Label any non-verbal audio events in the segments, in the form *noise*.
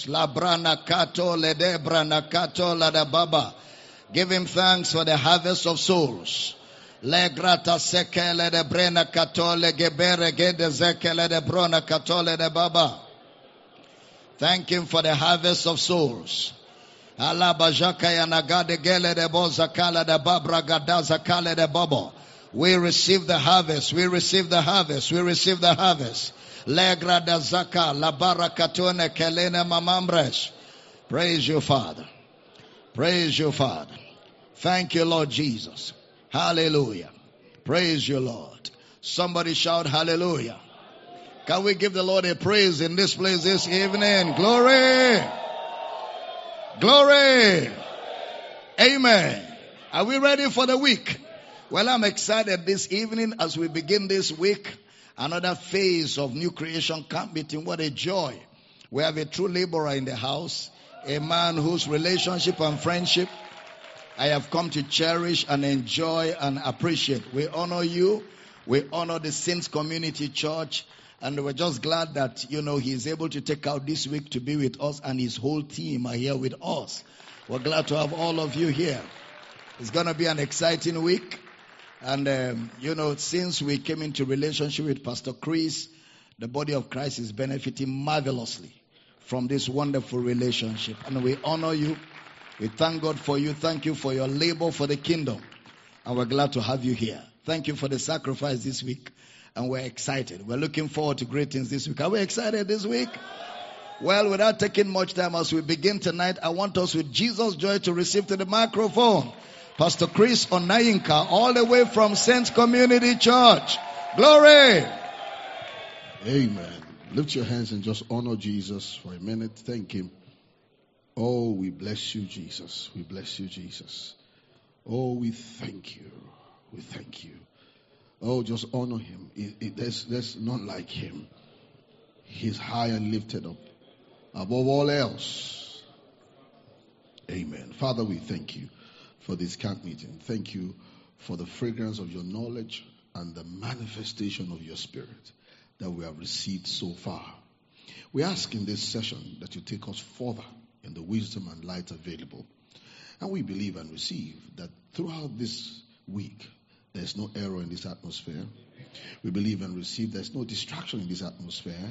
Slabrana kato ledebra nakato ladababa. Give him thanks for the harvest of souls. Le grata sekele de brena katole gebere gede zekele de brona katole de baba. Thank him for the harvest of souls. Allah bajaka yanagade gele de bozakala de babra gadaza kale de. We receive the harvest. We receive the harvest. We receive the harvest. Legra da zaka la barakatone kelene mamambres. Praise you, Father. Praise you, Father. Thank you, Lord Jesus. Hallelujah. Praise you, Lord. Somebody shout hallelujah. Can we give the Lord a praise in this place this evening? Glory. Glory. Amen. Are we ready for the week? Well, I'm excited this evening as we begin this week. Another phase of new creation camp meeting. What a joy. We have a true laborer in the house, a man whose relationship and friendship I have come to cherish and enjoy and appreciate. We honor you. We honor the Saints Community Church. And we're just glad that, you know, he's able to take out this week to be with us and his whole team are here with us. We're glad to have all of you here. It's going to be an exciting week. And, um, you know, since we came into relationship with Pastor Chris, the body of Christ is benefiting marvelously from this wonderful relationship. And we honor you. We thank God for you. Thank you for your labor for the kingdom. And we're glad to have you here. Thank you for the sacrifice this week. And we're excited. We're looking forward to great things this week. Are we excited this week? Well, without taking much time as we begin tonight, I want us with Jesus' joy to receive to the microphone Pastor Chris Onayinka, all the way from Saints Community Church. Glory! Amen. Lift your hands and just honor Jesus for a minute. Thank Him. Oh, we bless you, Jesus. We bless you, Jesus. Oh, we thank you. We thank you. Oh, just honor him. It, it, there's, there's none like him. He's high and lifted up above all else. Amen. Father, we thank you for this camp meeting. Thank you for the fragrance of your knowledge and the manifestation of your spirit that we have received so far. We ask in this session that you take us further in the wisdom and light available. And we believe and receive that throughout this week, there's no error in this atmosphere. We believe and receive there's no distraction in this atmosphere.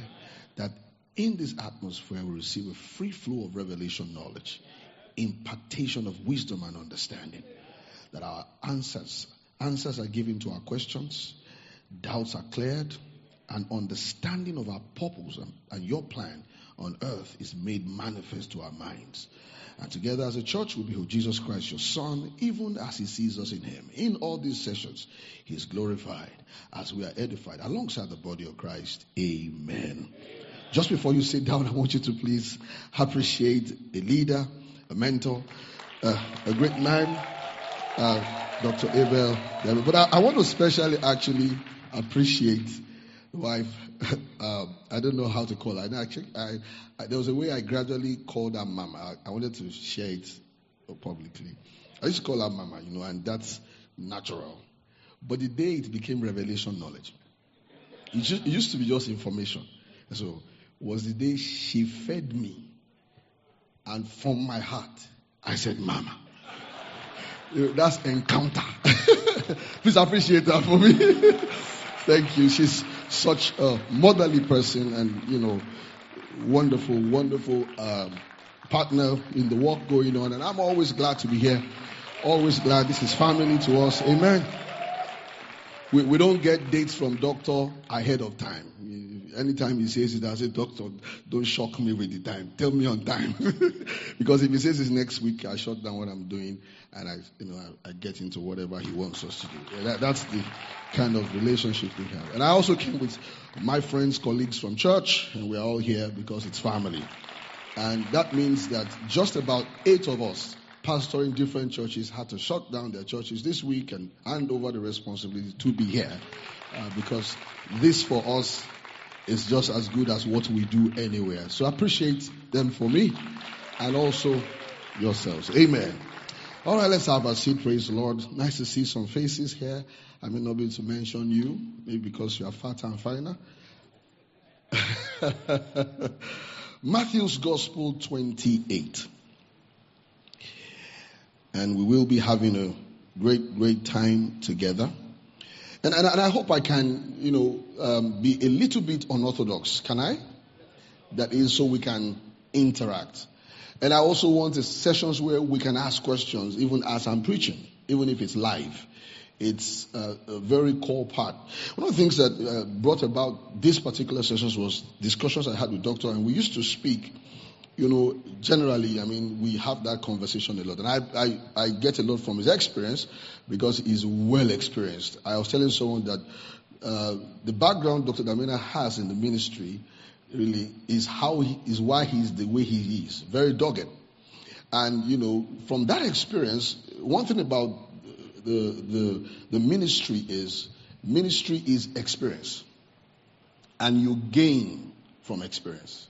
That in this atmosphere, we receive a free flow of revelation knowledge, impartation of wisdom and understanding. That our answers, answers are given to our questions, doubts are cleared, and understanding of our purpose and, and your plan on earth is made manifest to our minds. And together as a church, we behold Jesus Christ, your Son, even as He sees us in Him. In all these sessions, He is glorified as we are edified alongside the body of Christ. Amen. Just before you sit down, *laughs* I want you to please appreciate a leader, a mentor, uh, a great man, uh, Dr. Abel. But I, I want to especially actually appreciate wife, um, *laughs* I don't know how to call her. Actually, I, I, there was a way I gradually called her mama. I, I, wanted to share it publicly. I used to call her mama, you know, and that's natural. But the day it became revelation knowledge, it, just, it used to be just information. So was the day she fed me, and from my heart, I said, "Mama." That's encounter. *laughs* Please appreciate that for me. *laughs* Thank you. She's such a motherly person and, you know, wonderful, wonderful um, partner in the work going on. And I'm always glad to be here. Always glad this is family to us. Amen. We, we don't get dates from doctor ahead of time. Anytime he says it, I say, doctor, don't shock me with the time. Tell me on time. *laughs* because if he says it's next week, I shut down what I'm doing and I, you know, I, I get into whatever he wants us to do. Yeah, that, that's the kind of relationship we have. And I also came with my friends, colleagues from church, and we're all here because it's family. And that means that just about eight of us pastoring different churches had to shut down their churches this week and hand over the responsibility to be here. Uh, because this for us is just as good as what we do anywhere. So appreciate them for me and also yourselves. Amen. All right, let's have a seat. Praise the Lord. Nice to see some faces here. I may not be able to mention you, maybe because you are fat and finer. *laughs* Matthew's Gospel 28. And we will be having a great, great time together. And, and, and I hope I can, you know, um, be a little bit unorthodox. Can I? That is so we can interact. And I also want sessions where we can ask questions, even as I'm preaching, even if it's live. It's a, a very core part. One of the things that uh, brought about these particular sessions was discussions I had with Doctor, and we used to speak. You know, generally, I mean, we have that conversation a lot, and I, I, I get a lot from his experience because he's well experienced. I was telling someone that uh, the background Dr. Damina has in the ministry really is how he is why he's the way he is, very dogged. And you know, from that experience, one thing about the the the ministry is ministry is experience, and you gain from experience.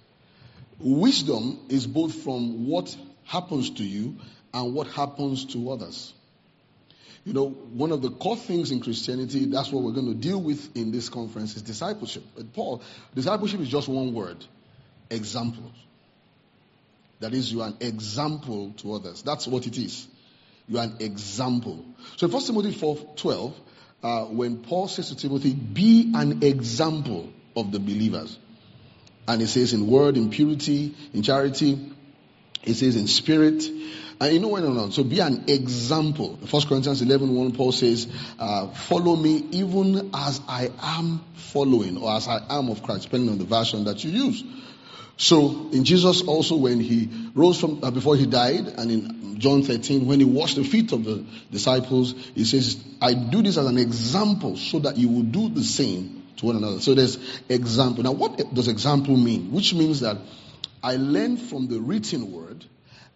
Wisdom is both from what happens to you and what happens to others. You know, one of the core things in Christianity, that's what we're going to deal with in this conference, is discipleship. But Paul, discipleship is just one word examples. That is, you are an example to others. That's what it is. You are an example. So in 1 Timothy 4 12, uh, when Paul says to Timothy, be an example of the believers. And he says in word, in purity, in charity, he says in spirit, and you know what? No. So be an example. First Corinthians 11, 1, Paul says, uh, follow me even as I am following or as I am of Christ, depending on the version that you use. So in Jesus also when he rose from, uh, before he died and in John 13, when he washed the feet of the disciples, he says, I do this as an example so that you will do the same to one another. So there's example. Now what does example mean? Which means that I learn from the written word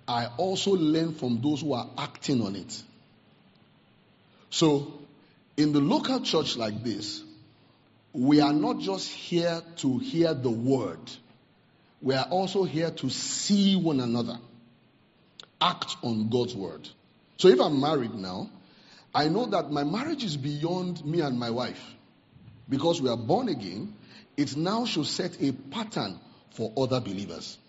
I also learn from those who are acting on it. So, in the local church like this, we are not just here to hear the word, we are also here to see one another, act on God's word. So, if I'm married now, I know that my marriage is beyond me and my wife. Because we are born again, it now should set a pattern for other believers.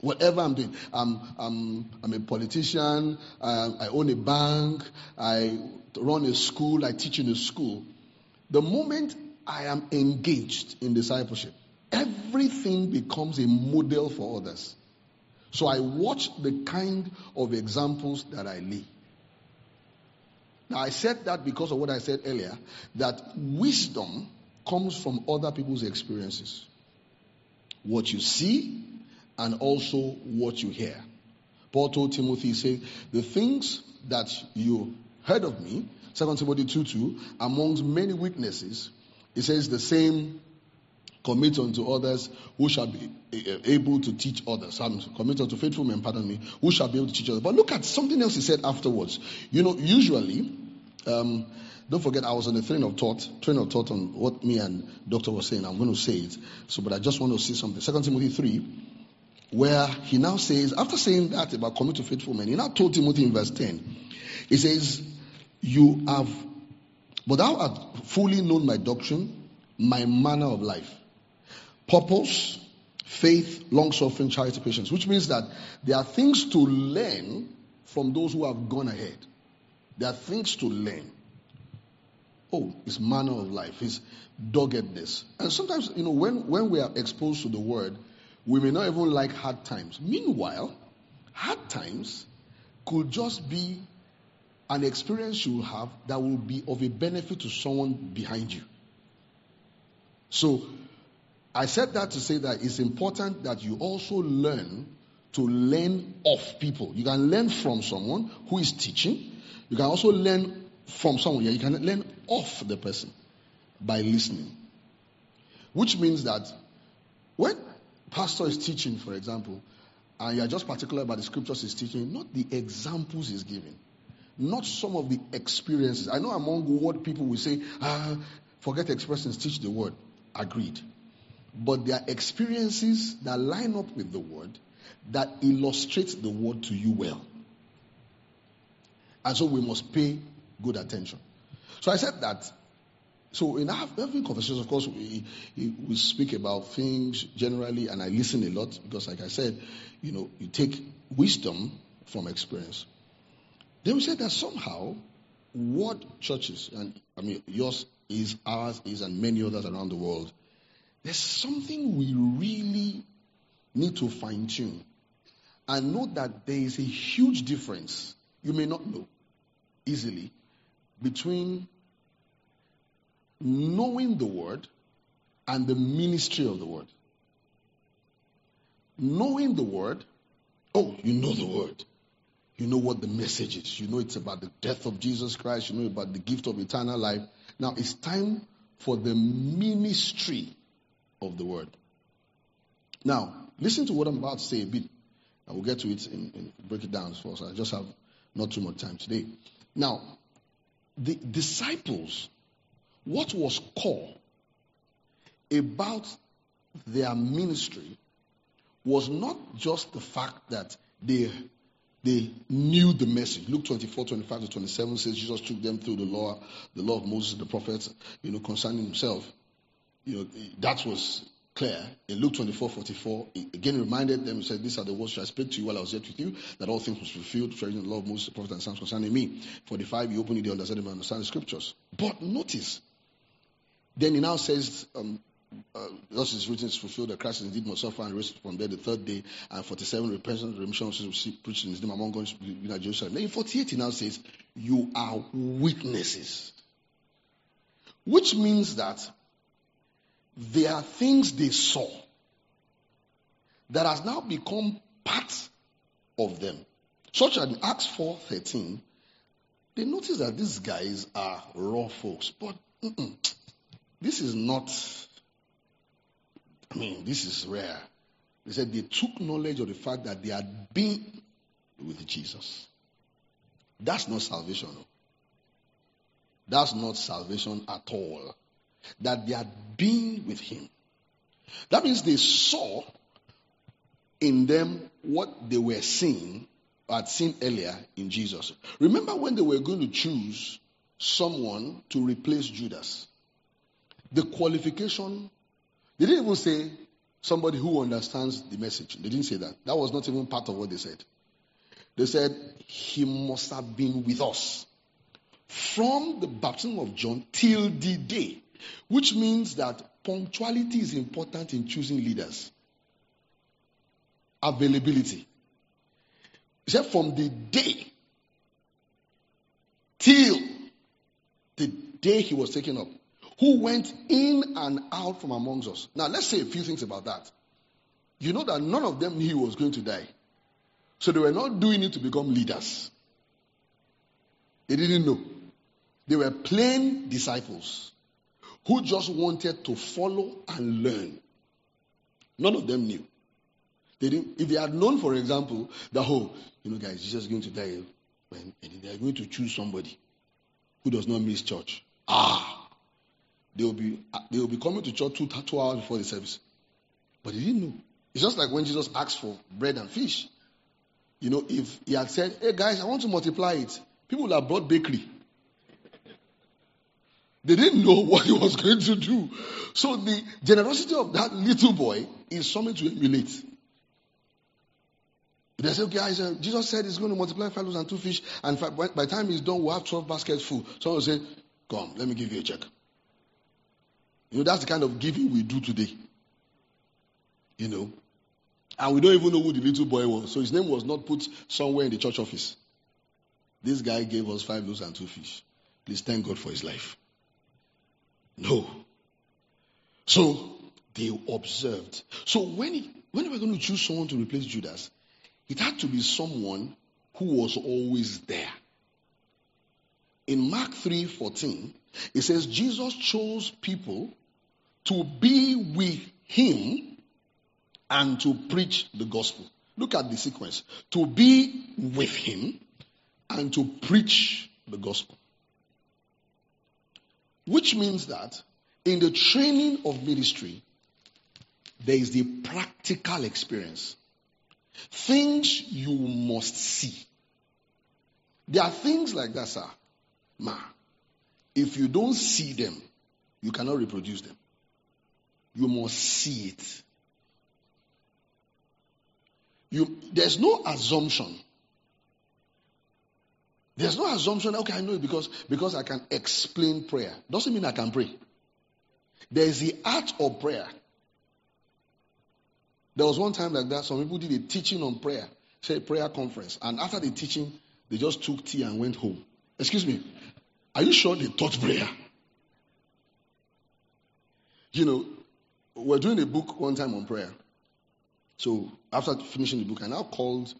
Whatever I'm doing, I'm, I'm, I'm a politician, I own a bank, I run a school, I teach in a school. The moment I am engaged in discipleship, everything becomes a model for others. So I watch the kind of examples that I lay. Now I said that because of what I said earlier, that wisdom comes from other people's experiences. What you see and also what you hear. Paul told Timothy, said, the things that you heard of me, 2 Timothy 2 2, amongst many witnesses, he says the same commit unto others who shall be able to teach others. I'm commit unto faithful men, pardon me, who shall be able to teach others. But look at something else he said afterwards. You know, usually, um, don't forget I was on the train of thought, train of thought on what me and Doctor was saying. I'm going to say it. So, but I just want to see something. Second Timothy 3, where he now says, after saying that about commit to faithful men, he now told Timothy in verse 10, he says, You have, but thou art fully known my doctrine, my manner of life, purpose, faith, long suffering, charity, patience, which means that there are things to learn from those who have gone ahead. There are things to learn. Oh, his manner of life, his doggedness. And sometimes, you know, when, when we are exposed to the word, we may not even like hard times. Meanwhile, hard times could just be an experience you will have that will be of a benefit to someone behind you. So, I said that to say that it's important that you also learn to learn off people. You can learn from someone who is teaching. You can also learn from someone. You can learn off the person by listening. Which means that when pastor is teaching, for example, and you are just particular about the scriptures he's teaching, not the examples he's giving, not some of the experiences. I know among what people will say, ah, forget expressions, teach the word. Agreed. But there are experiences that line up with the word that illustrate the word to you well. And so we must pay good attention. So I said that So in every conversation, of course, we, we speak about things generally, and I listen a lot because, like I said, you know, you take wisdom from experience. Then we said that somehow, what churches, and I mean yours is, ours is, and many others around the world, there's something we really need to fine tune and know that there is a huge difference. You may not know easily between knowing the word and the ministry of the word. Knowing the word, oh, you know the word. You know what the message is. You know it's about the death of Jesus Christ. You know about the gift of eternal life. Now it's time for the ministry of the word. Now, listen to what I'm about to say a bit. I will get to it and break it down for us. I just have not too much time today. Now, the disciples what was core about their ministry was not just the fact that they they knew the message. Luke 24, 25 to 27 says Jesus took them through the law, the law of Moses, the prophets, you know, concerning himself. You know, that was clear. In Luke 24, 44, he again reminded them, he said, These are the words which I spoke to you while I was yet with you, that all things be fulfilled, treasuring the law of Moses, the prophet, and Psalms concerning me. 45, you open it, you understand and understand the scriptures. But notice, then he now says, um, uh, thus is written, is fulfilled that Christ indeed must suffer and raised from there the third day, and 47, repentance, remission of sins preached in his name among God in Jerusalem. Then in 48, he now says, You are witnesses. Which means that there are things they saw that has now become part of them. Such as in Acts 4:13, they notice that these guys are raw folks, but this is not, I mean, this is rare. They said they took knowledge of the fact that they had been with Jesus. That's not salvation. Oh. That's not salvation at all. That they had been with him. That means they saw in them what they were seeing, or had seen earlier in Jesus. Remember when they were going to choose someone to replace Judas? The qualification, they didn't even say somebody who understands the message. They didn't say that. That was not even part of what they said. They said, He must have been with us from the baptism of John till the day, which means that punctuality is important in choosing leaders. Availability. He from the day till the day he was taken up who went in and out from amongst us. Now, let's say a few things about that. You know that none of them knew he was going to die. So they were not doing it to become leaders. They didn't know. They were plain disciples who just wanted to follow and learn. None of them knew. They didn't, if they had known, for example, that, oh, you know, guys, Jesus is going to die, and they are going to choose somebody who does not miss church. Ah, they will be they will be coming to church two, two hours before the service. But they didn't know. It's just like when Jesus asked for bread and fish. You know, if he had said, Hey guys, I want to multiply it, people would have brought bakery. They didn't know what he was going to do. So the generosity of that little boy is something to emulate. They say, okay, guys, uh, Jesus said he's going to multiply five loaves and two fish, and by, by the time he's done, we'll have 12 baskets full. Someone will say, Come, let me give you a check. You know, that's the kind of giving we do today. You know. And we don't even know who the little boy was. So his name was not put somewhere in the church office. This guy gave us five loaves and two fish. Please thank God for his life. No. So they observed. So when he, when they were going to choose someone to replace Judas, it had to be someone who was always there. In Mark 3:14, it says Jesus chose people to be with him and to preach the gospel. Look at the sequence. To be with him and to preach the gospel. Which means that in the training of ministry, there is the practical experience. Things you must see. There are things like that, sir. Ma, if you don't see them, you cannot reproduce them. You must see it. You, there's no assumption. There's no assumption, okay, I know it because, because I can explain prayer. Doesn't mean I can pray. There is the art of prayer. There was one time like that, some people did a teaching on prayer, say prayer conference, and after the teaching, they just took tea and went home. Excuse me, are you sure they taught prayer? You know, we're doing a book one time on prayer. So after finishing the book, I now called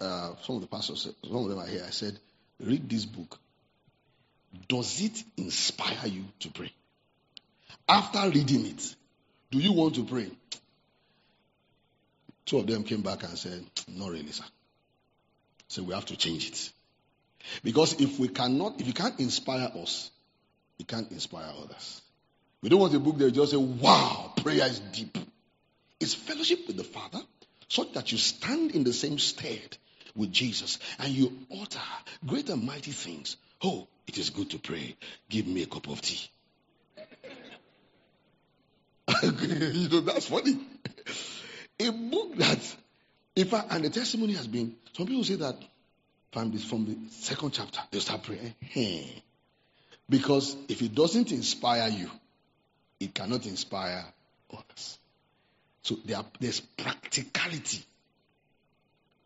uh, some of the pastors, some of them are here. I said, read this book. Does it inspire you to pray? After reading it, do you want to pray? Two of them came back and said, Not really, sir. So we have to change it. Because if we cannot, if you can't inspire us, you can't inspire others. We don't want a book that just say, Wow, prayer is deep. It's fellowship with the Father, such that you stand in the same stead with Jesus and you utter great and mighty things. Oh, it is good to pray. Give me a cup of tea. *laughs* you know, that's funny. A book that, in fact, and the testimony has been, some people say that from the, from the second chapter, they start praying. *laughs* Because if it doesn't inspire you, it cannot inspire others. So there, there's practicality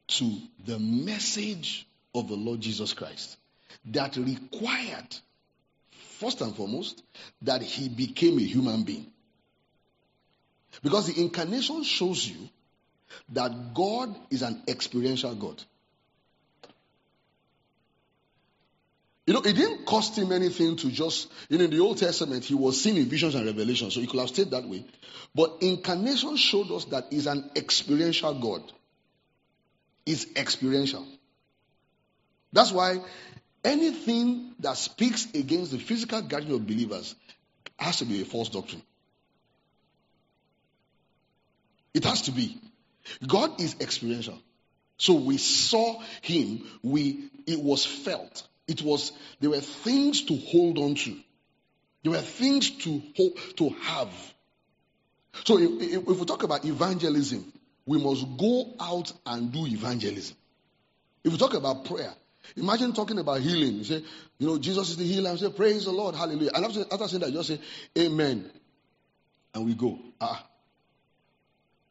to the message of the Lord Jesus Christ that required, first and foremost, that he became a human being. Because the incarnation shows you that God is an experiential God. You know, it didn't cost him anything to just, you know, in the Old Testament, he was seen in visions and revelations, so he could have stayed that way. But incarnation showed us that he's an experiential God. Is experiential. That's why anything that speaks against the physical gathering of believers has to be a false doctrine. It has to be. God is experiential. So we saw him, we it was felt. It was there were things to hold on to. There were things to hold, to have. So if, if, if we talk about evangelism, we must go out and do evangelism. If we talk about prayer, imagine talking about healing. You say, you know, Jesus is the healer. And say, praise the Lord, hallelujah. And after, after saying that, just say, Amen. And we go. Ah.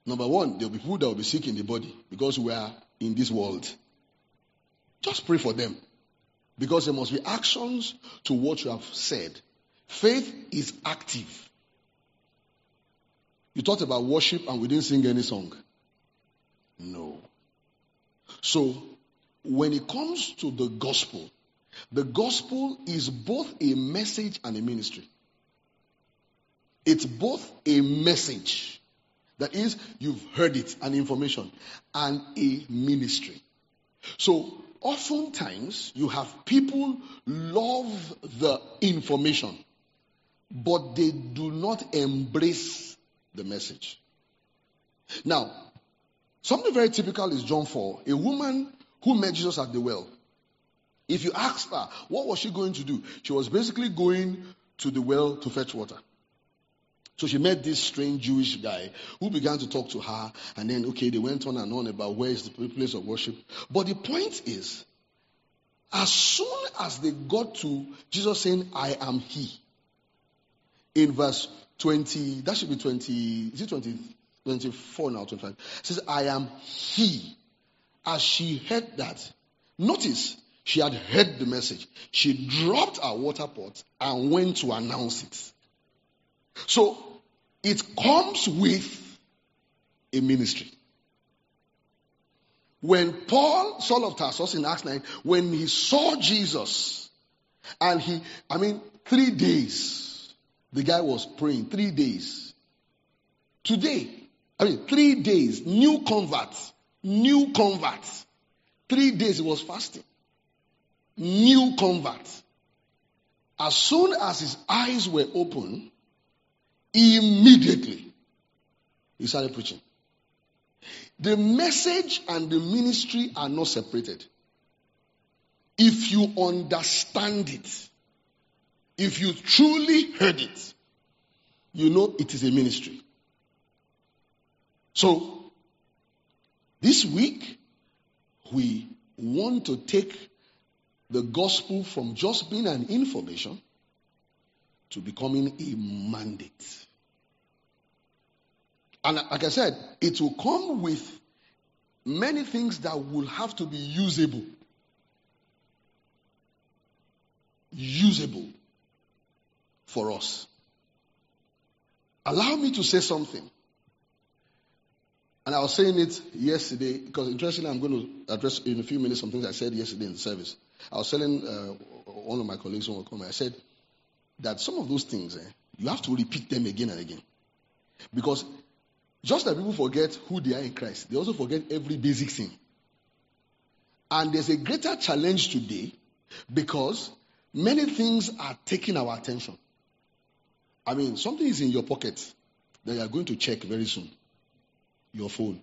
Number one, there will be people that will be sick in the body because we are in this world. Just pray for them. Because there must be actions to what you have said. Faith is active. You talked about worship and we didn't sing any song. No. So, when it comes to the gospel, the gospel is both a message and a ministry. It's both a message, that is, you've heard it, an information, and a ministry. So, oftentimes, you have people love the information, but they do not embrace the message. Now, Something very typical is John 4. A woman who met Jesus at the well. If you ask her, what was she going to do? She was basically going to the well to fetch water. So she met this strange Jewish guy who began to talk to her, and then, okay, they went on and on about where is the place of worship. But the point is, as soon as they got to Jesus saying, I am He, in verse 20, that should be 20, is it 20, 24 now, 25. says, I am he. As she heard that, notice she had heard the message. She dropped her water pot and went to announce it. So it comes with a ministry. When Paul, Saul of Tarsus in Acts 9, when he saw Jesus, and he, I mean, three days, the guy was praying, three days. Today, I mean, three days, new converts, new converts. Three days he was fasting. New converts. As soon as his eyes were open, immediately he started preaching. The message and the ministry are not separated. If you understand it, if you truly heard it, you know it is a ministry. So, this week, we want to take the gospel from just being an information to becoming a mandate. And like I said, it will come with many things that will have to be usable. Usable for us. Allow me to say something. And I was saying it yesterday because interestingly, I'm going to address in a few minutes some things I said yesterday in the service. I was telling uh, one of my colleagues we come, I said that some of those things, eh, you have to repeat them again and again. Because just like people forget who they are in Christ, they also forget every basic thing. And there's a greater challenge today because many things are taking our attention. I mean, something is in your pocket that you are going to check very soon. Your phone.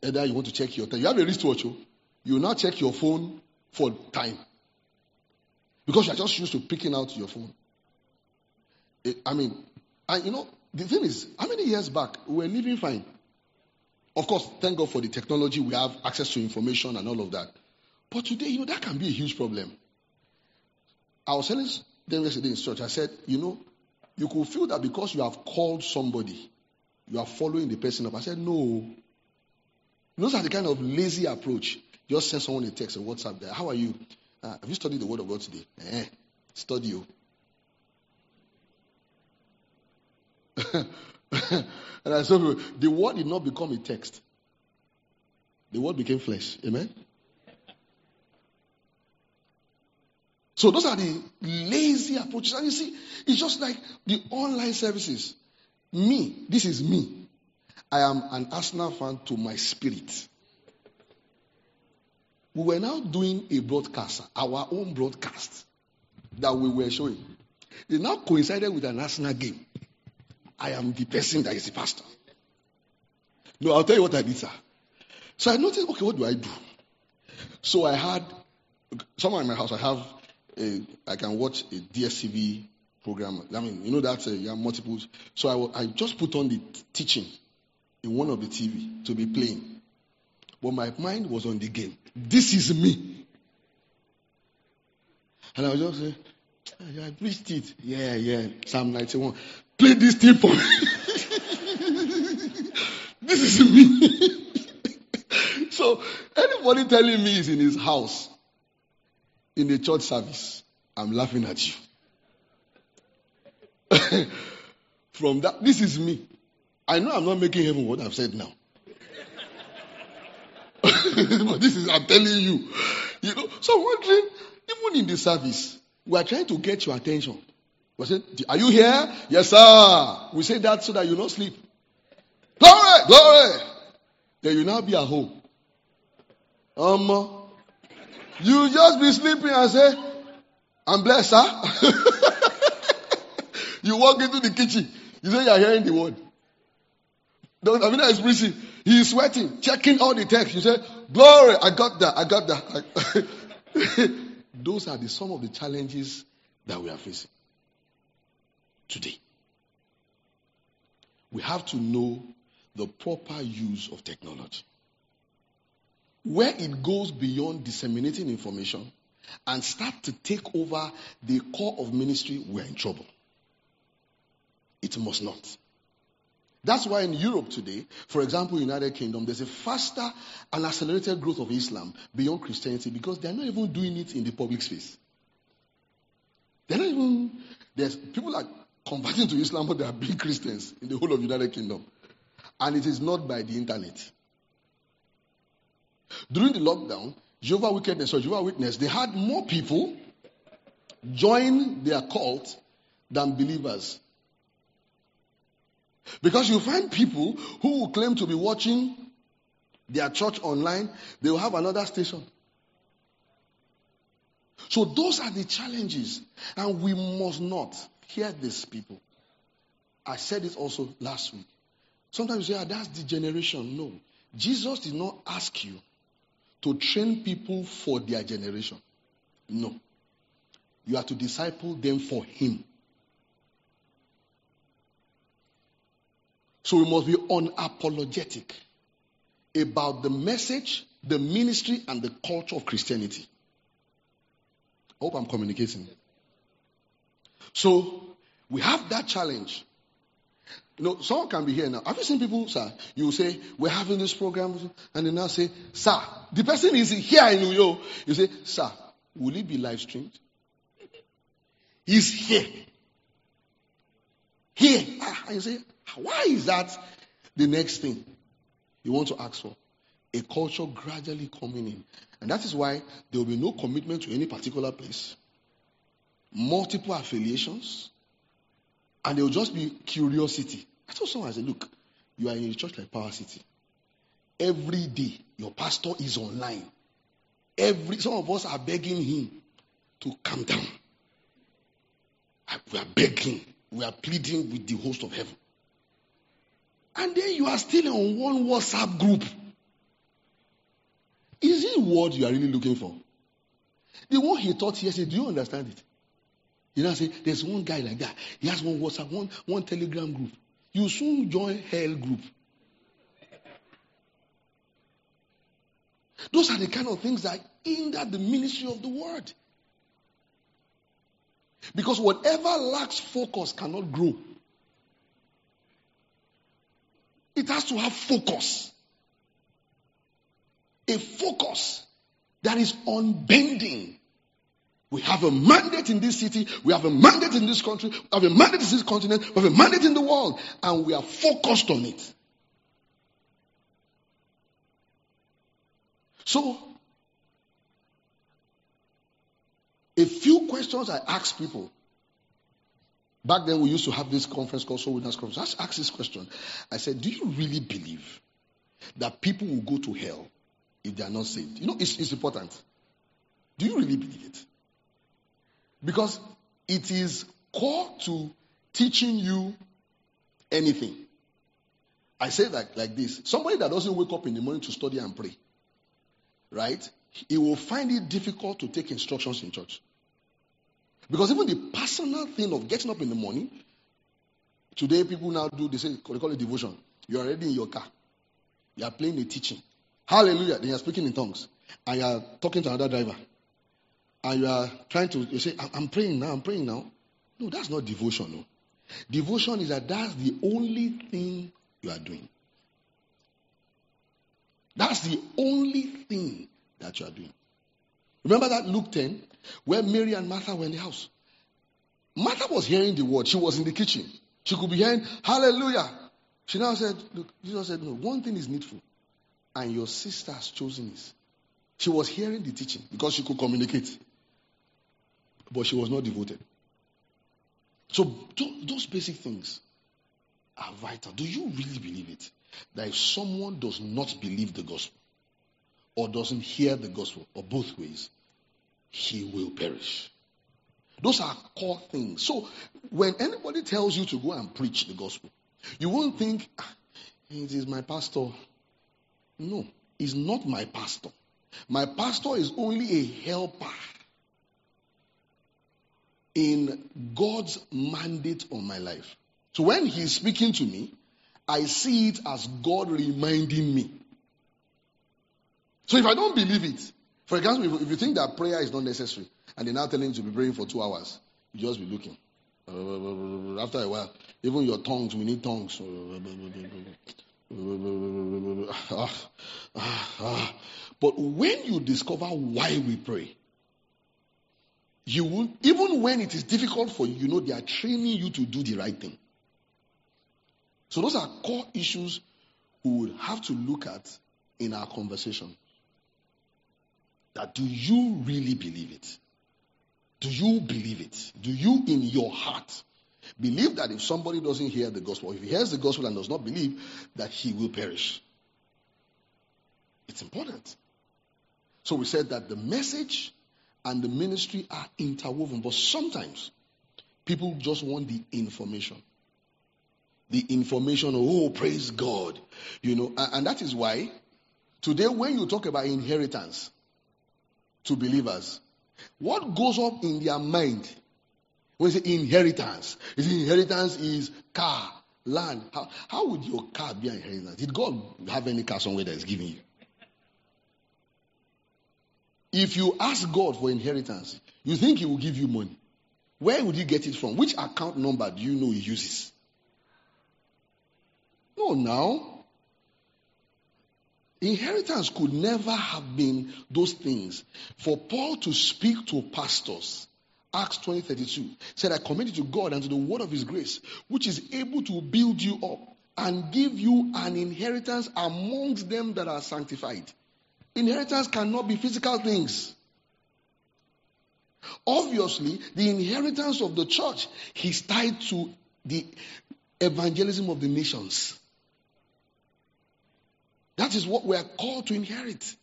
Either you want to check your time. You have a wristwatch, oh. you now check your phone for time. Because you are just used to picking out your phone. Eh, I mean, and you know, the thing is, how many years back we were living fine? Of course, thank God for the technology, we have access to information and all of that. But today, you know, that can be a huge problem. I was telling them yesterday in church, I said, you know, you could feel that because you have called somebody, you are following the person up. I said, no. Those are the kind of lazy approach. Just send someone a text or WhatsApp there. How are you? Uh, have you studied the Word of God today? Eh, study you. *laughs* and I said, the word did not become a text. The word became flesh. Amen? So those are the lazy approaches. And you see, it's just like the online services. Me, this is me. I am an Arsenal fan to my spirit. We were now doing a broadcast, our own broadcast that we were showing. It now coincided with an Arsenal game. I am the person that is the pastor. No, I'll tell you what I did, sir. So I noticed, okay, what do I do? So I had, somewhere in my house, I have, a, I can watch a DSTV program. I mean, you know that uh, you have multiples. So I, I just put on the t- teaching in one of the TV to be playing. But my mind was on the game. This is me. And I was just saying, I preached it. Yeah, yeah. Psalm 91 play this thing for me. *laughs* this is me. *laughs* so anybody telling me is in his house in the church service, I'm laughing at you. *coughs* From that, this is me. I know I'm not making heaven what I've said now. *laughs* but this is, I'm telling you. You know, so I'm wondering, even in the service, we are trying to get your attention. We said, Are you here? Yes, sir. We say that so that you don't sleep. Glory, glory. Then you now be at home. Um, you just be sleeping and say, I'm blessed, sir. *laughs* you walk into the kitchen. You say you're hearing the word. I mean, is preaching. He is sweating, checking all the text. You say, Glory, I got that, I got that. *laughs* Those are the some of the challenges that we are facing today. We have to know the proper use of technology. Where it goes beyond disseminating information and start to take over the core of ministry, we're in trouble. It must not. That's why in Europe today, for example, United Kingdom, there's a faster and accelerated growth of Islam beyond Christianity because they're not even doing it in the public space. They're not even, there's people are converting to Islam, but they are big Christians in the whole of United Kingdom. And it is not by the internet. During the lockdown, Jehovah Witness or Jehovah Witness, they had more people join their cult than believers. Because you find people who will claim to be watching their church online, they will have another station. So those are the challenges. And we must not hear these people. I said it also last week. Sometimes you say, ah, that's the generation. No. Jesus did not ask you to train people for their generation. No. You are to disciple them for Him. So we must be unapologetic about the message, the ministry, and the culture of Christianity. I hope I'm communicating. So we have that challenge. You know, someone can be here now. Have you seen people, sir? You say, We're having this program, and they now say, Sir, the person is here in New York. You say, Sir, will it be live streamed? He's here. Here. Ah, and you say, Why is that the next thing you want to ask for? A culture gradually coming in. And that is why there will be no commitment to any particular place, multiple affiliations, and there will just be curiosity. I told someone, I said, look, you are in a church like Power City. Every day, your pastor is online. Every some of us are begging him to calm down. We are begging, we are pleading with the host of heaven. And then you are still on one WhatsApp group. Is it what you are really looking for? The one he taught yesterday, do you understand it? You know, say there's one guy like that. He has one WhatsApp, one, one Telegram group. You soon join hell group. Those are the kind of things that hinder the ministry of the word. Because whatever lacks focus cannot grow. It has to have focus. A focus that is unbending. We have a mandate in this city, we have a mandate in this country, we have a mandate in this continent, we have a mandate in the world, and we are focused on it. So, a few questions I ask people. Back then, we used to have this conference called Soul Winners Conference. I asked this question. I said, Do you really believe that people will go to hell if they are not saved? You know, it's, it's important. Do you really believe it? Because it is core to teaching you anything. I say that like this somebody that doesn't wake up in the morning to study and pray, right? He will find it difficult to take instructions in church. Because even the personal thing of getting up in the morning, today people now do, they say, they call it devotion. You're already in your car. You are playing the teaching. Hallelujah. Then you are speaking in tongues. And you are talking to another driver and you are trying to you say, I'm praying now, I'm praying now. No, that's not devotion. No. Devotion is that that's the only thing you are doing. That's the only thing that you are doing. Remember that Luke 10, where Mary and Martha were in the house. Martha was hearing the word. She was in the kitchen. She could be hearing, Hallelujah. She now said, Look, Jesus said, No, one thing is needful. And your sister has chosen this. She was hearing the teaching because she could communicate but she was not devoted. So those basic things are vital. Do you really believe it? That if someone does not believe the gospel, or doesn't hear the gospel, or both ways, he will perish. Those are core things. So when anybody tells you to go and preach the gospel, you won't think, ah, it is my pastor. No, he's not my pastor. My pastor is only a helper in God's mandate on my life. So when He's speaking to me, I see it as God reminding me. So if I don't believe it, for example, if you think that prayer is not necessary, and they're now telling you to be praying for two hours, you just be looking. After a while, even your tongues, we need tongues. But when you discover why we pray, you will, even when it is difficult for you, you know they are training you to do the right thing. So those are core issues we would have to look at in our conversation. That do you really believe it? Do you believe it? Do you in your heart believe that if somebody doesn't hear the gospel, if he hears the gospel and does not believe, that he will perish? It's important. So we said that the message and the ministry are interwoven. But sometimes people just want the information. The information, oh, praise God. You know, and, and that is why today when you talk about inheritance to believers, what goes up in their mind when say inheritance? Is inheritance is car, land, how, how would your car be an inheritance? Did God have any car somewhere that is giving you? If you ask God for inheritance, you think He will give you money. Where would you get it from? Which account number do you know He uses? No, now. Inheritance could never have been those things. For Paul to speak to pastors, Acts 20 32 said, I commend you to God and to the word of his grace, which is able to build you up and give you an inheritance amongst them that are sanctified. Inheritance cannot be physical things. Obviously, the inheritance of the church is tied to the evangelism of the nations. That is what we are called to inherit.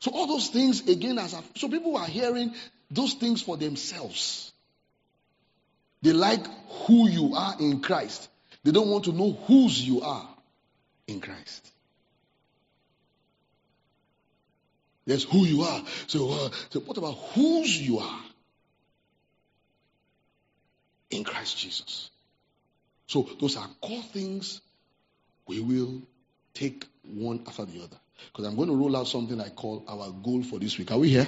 So all those things again, as so people are hearing those things for themselves. They like who you are in Christ. They don't want to know whose you are in Christ. There's who you are. So, uh, so what about whose you are in Christ Jesus? So those are core things we will take one after the other. Because I'm going to roll out something I call our goal for this week. Are we here?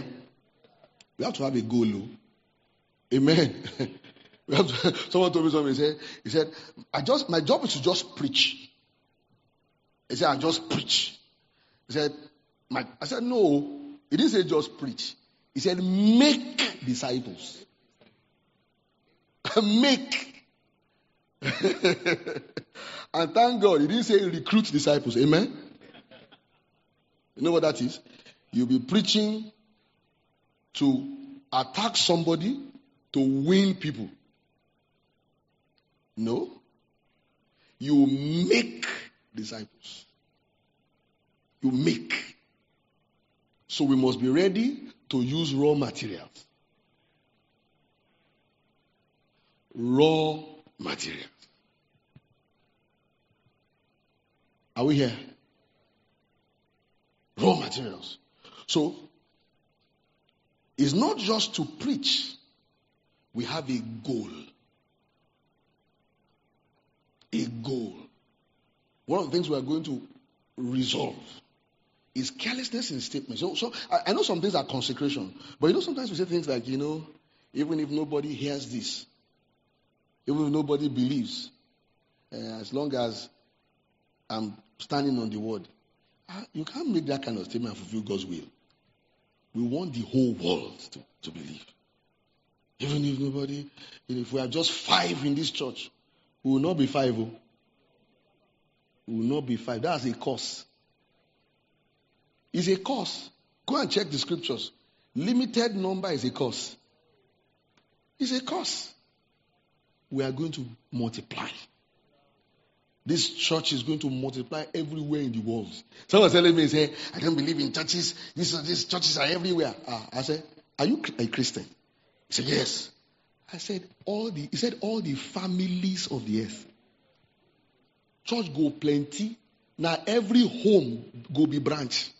We have to have a goal. Though. Amen. *laughs* to, *laughs* someone told me something. He said, he said, I just my job is to just preach. He said, I just preach. He said, my, I said, no. He didn't say just preach. He said, make disciples. *laughs* make. And thank God, he didn't say recruit disciples. Amen. You know what that is? You'll be preaching to attack somebody to win people. No. You make disciples. You make. So we must be ready to use raw materials. Raw materials. Are we here? Raw materials. So, it's not just to preach, we have a goal. A goal. One of the things we are going to resolve is carelessness in statements. So, so I, I, know some things are consecration, but you know sometimes we say things like, you know, even if nobody hears this, even if nobody believes, uh, as long as I'm standing on the word, uh, you can't make that kind of statement and fulfill God's will. We want the whole world to, to believe. Even if nobody, if we are just five in this church, we will not be five. Oh. We will not be five. That's a curse. It's a curse. Go and check the scriptures. Limited number is a curse. It's a curse. We are going to multiply. This church is going to multiply everywhere in the world. Someone telling me, say, I don't believe in churches. These, these churches are everywhere. Ah, I said, Are you a Christian? He said, Yes. I said, all the he said, all the families of the earth. Church go plenty. Now every home go be branch.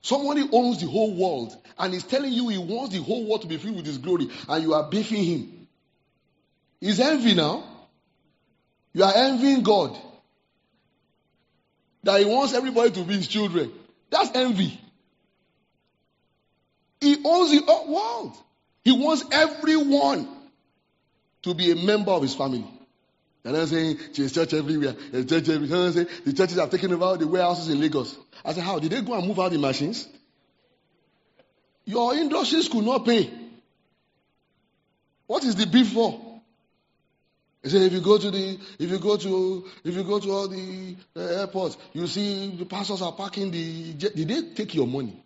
Somebody owns the whole world and is telling you he wants the whole world to be filled with his glory, and you are beefing him. He's envy now. You are envying God. That he wants everybody to be his children. That's envy. He owns the world. He wants everyone to be a member of his family. And I'm saying there's church everywhere. There's church everywhere. Saying the churches have taken over the warehouses in Lagos. I said, how? Did they go and move out the machines? Your industries could not pay. What is the beef for? He said, if you go to the, if you go to, if you go to all the uh, airports, you see the pastors are parking the jet. Did they take your money?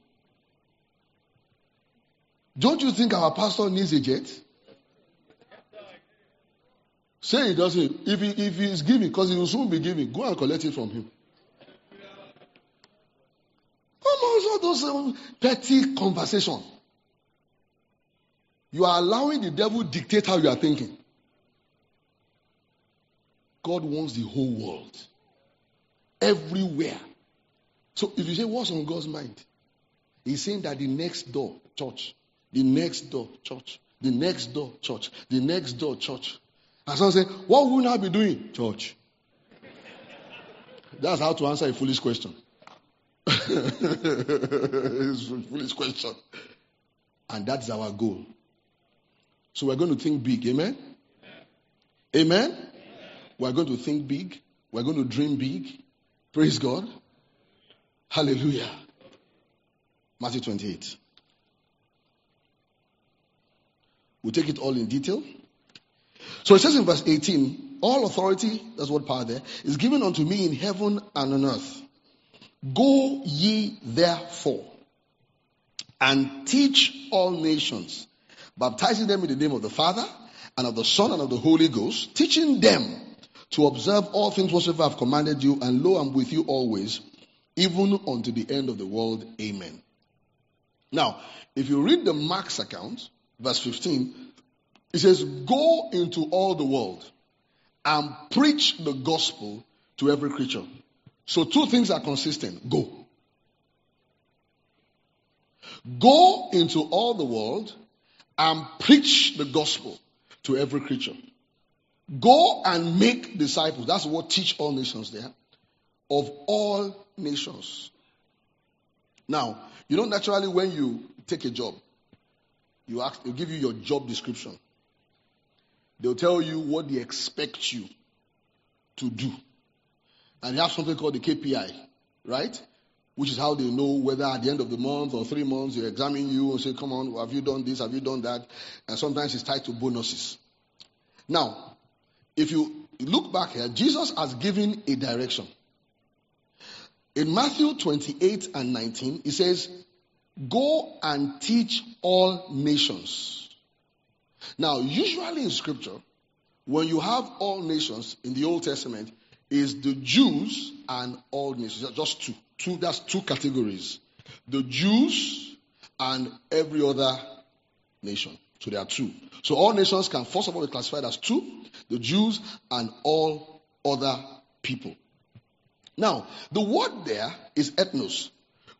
Don't you think our pastor needs a jet? Say he doesn't. If he, if he is giving, because he will soon be giving, go and collect it from him. Almost all those um, petty conversation. You are allowing the devil dictate how you are thinking. God wants the whole world. Everywhere. So if you say what's on God's mind, He's saying that the next door church, the next door church, The next door church. The next door church. And someone say, What will we now be doing? Church. That's how to answer a foolish question. *laughs* it's a foolish question. And that's our goal. So we're going to think big. Amen? Amen? Amen? We're going to think big. We're going to dream big. Praise God. Hallelujah. Matthew 28. We'll take it all in detail. So it says in verse 18, all authority, that's what power there, is given unto me in heaven and on earth. Go ye therefore and teach all nations, baptizing them in the name of the Father and of the Son and of the Holy Ghost, teaching them to observe all things whatsoever I've commanded you, and lo, I'm with you always, even unto the end of the world. Amen. Now, if you read the Mark's account, verse 15, it says, Go into all the world and preach the gospel to every creature. So two things are consistent. Go. Go into all the world and preach the gospel to every creature. Go and make disciples. That's what teach all nations there. Of all nations. Now, you know, naturally, when you take a job, you ask, they'll give you your job description. They'll tell you what they expect you to do. And you have something called the KPI, right? Which is how they know whether at the end of the month or three months they examine you and say, come on, have you done this? Have you done that? And sometimes it's tied to bonuses. Now, if you look back here, Jesus has given a direction. In Matthew 28 and 19, he says, Go and teach all nations. Now, usually in scripture, when you have all nations in the Old Testament, is the Jews and all nations. Just two. Two, that's two categories. The Jews and every other nation. So there are two. So all nations can first of all be classified as two, the Jews and all other people. Now, the word there is ethnos,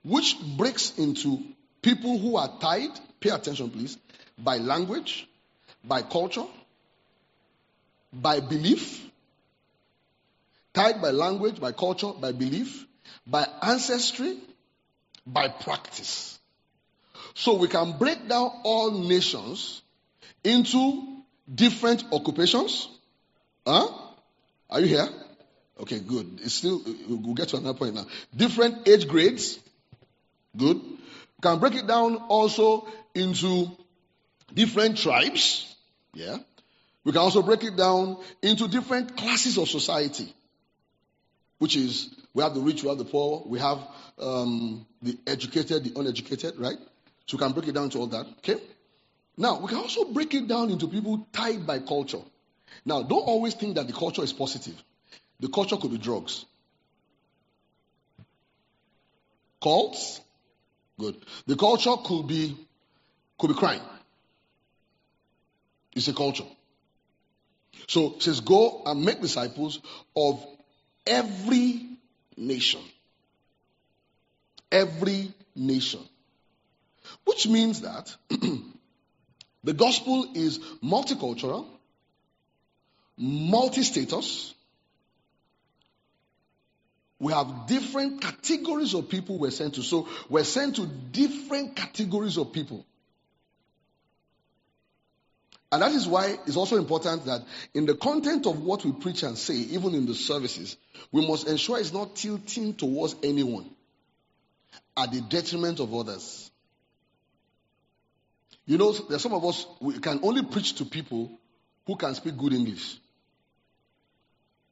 which breaks into people who are tied, pay attention please, by language, by culture, by belief, tied by language, by culture, by belief, by ancestry, by practice. So we can break down all nations into different occupations. Huh? Are you here? Okay, good. It's still, we'll get to another point now. Different age grades. Good. Can break it down also into different tribes. Yeah. We can also break it down into different classes of society, which is we have the rich, we have the poor, we have um, the educated, the uneducated, right? So we can break it down to all that. Okay. Now we can also break it down into people tied by culture. Now, don't always think that the culture is positive. The culture could be drugs. Cults? Good. The culture could be could be crime. It's a culture. So it says, Go and make disciples of every nation. Every nation. Which means that *clears throat* the gospel is multicultural, multi status, we have different categories of people we're sent to. So we're sent to different categories of people. And that is why it's also important that in the content of what we preach and say, even in the services, we must ensure it's not tilting towards anyone at the detriment of others. You know, there's some of us, we can only preach to people who can speak good English.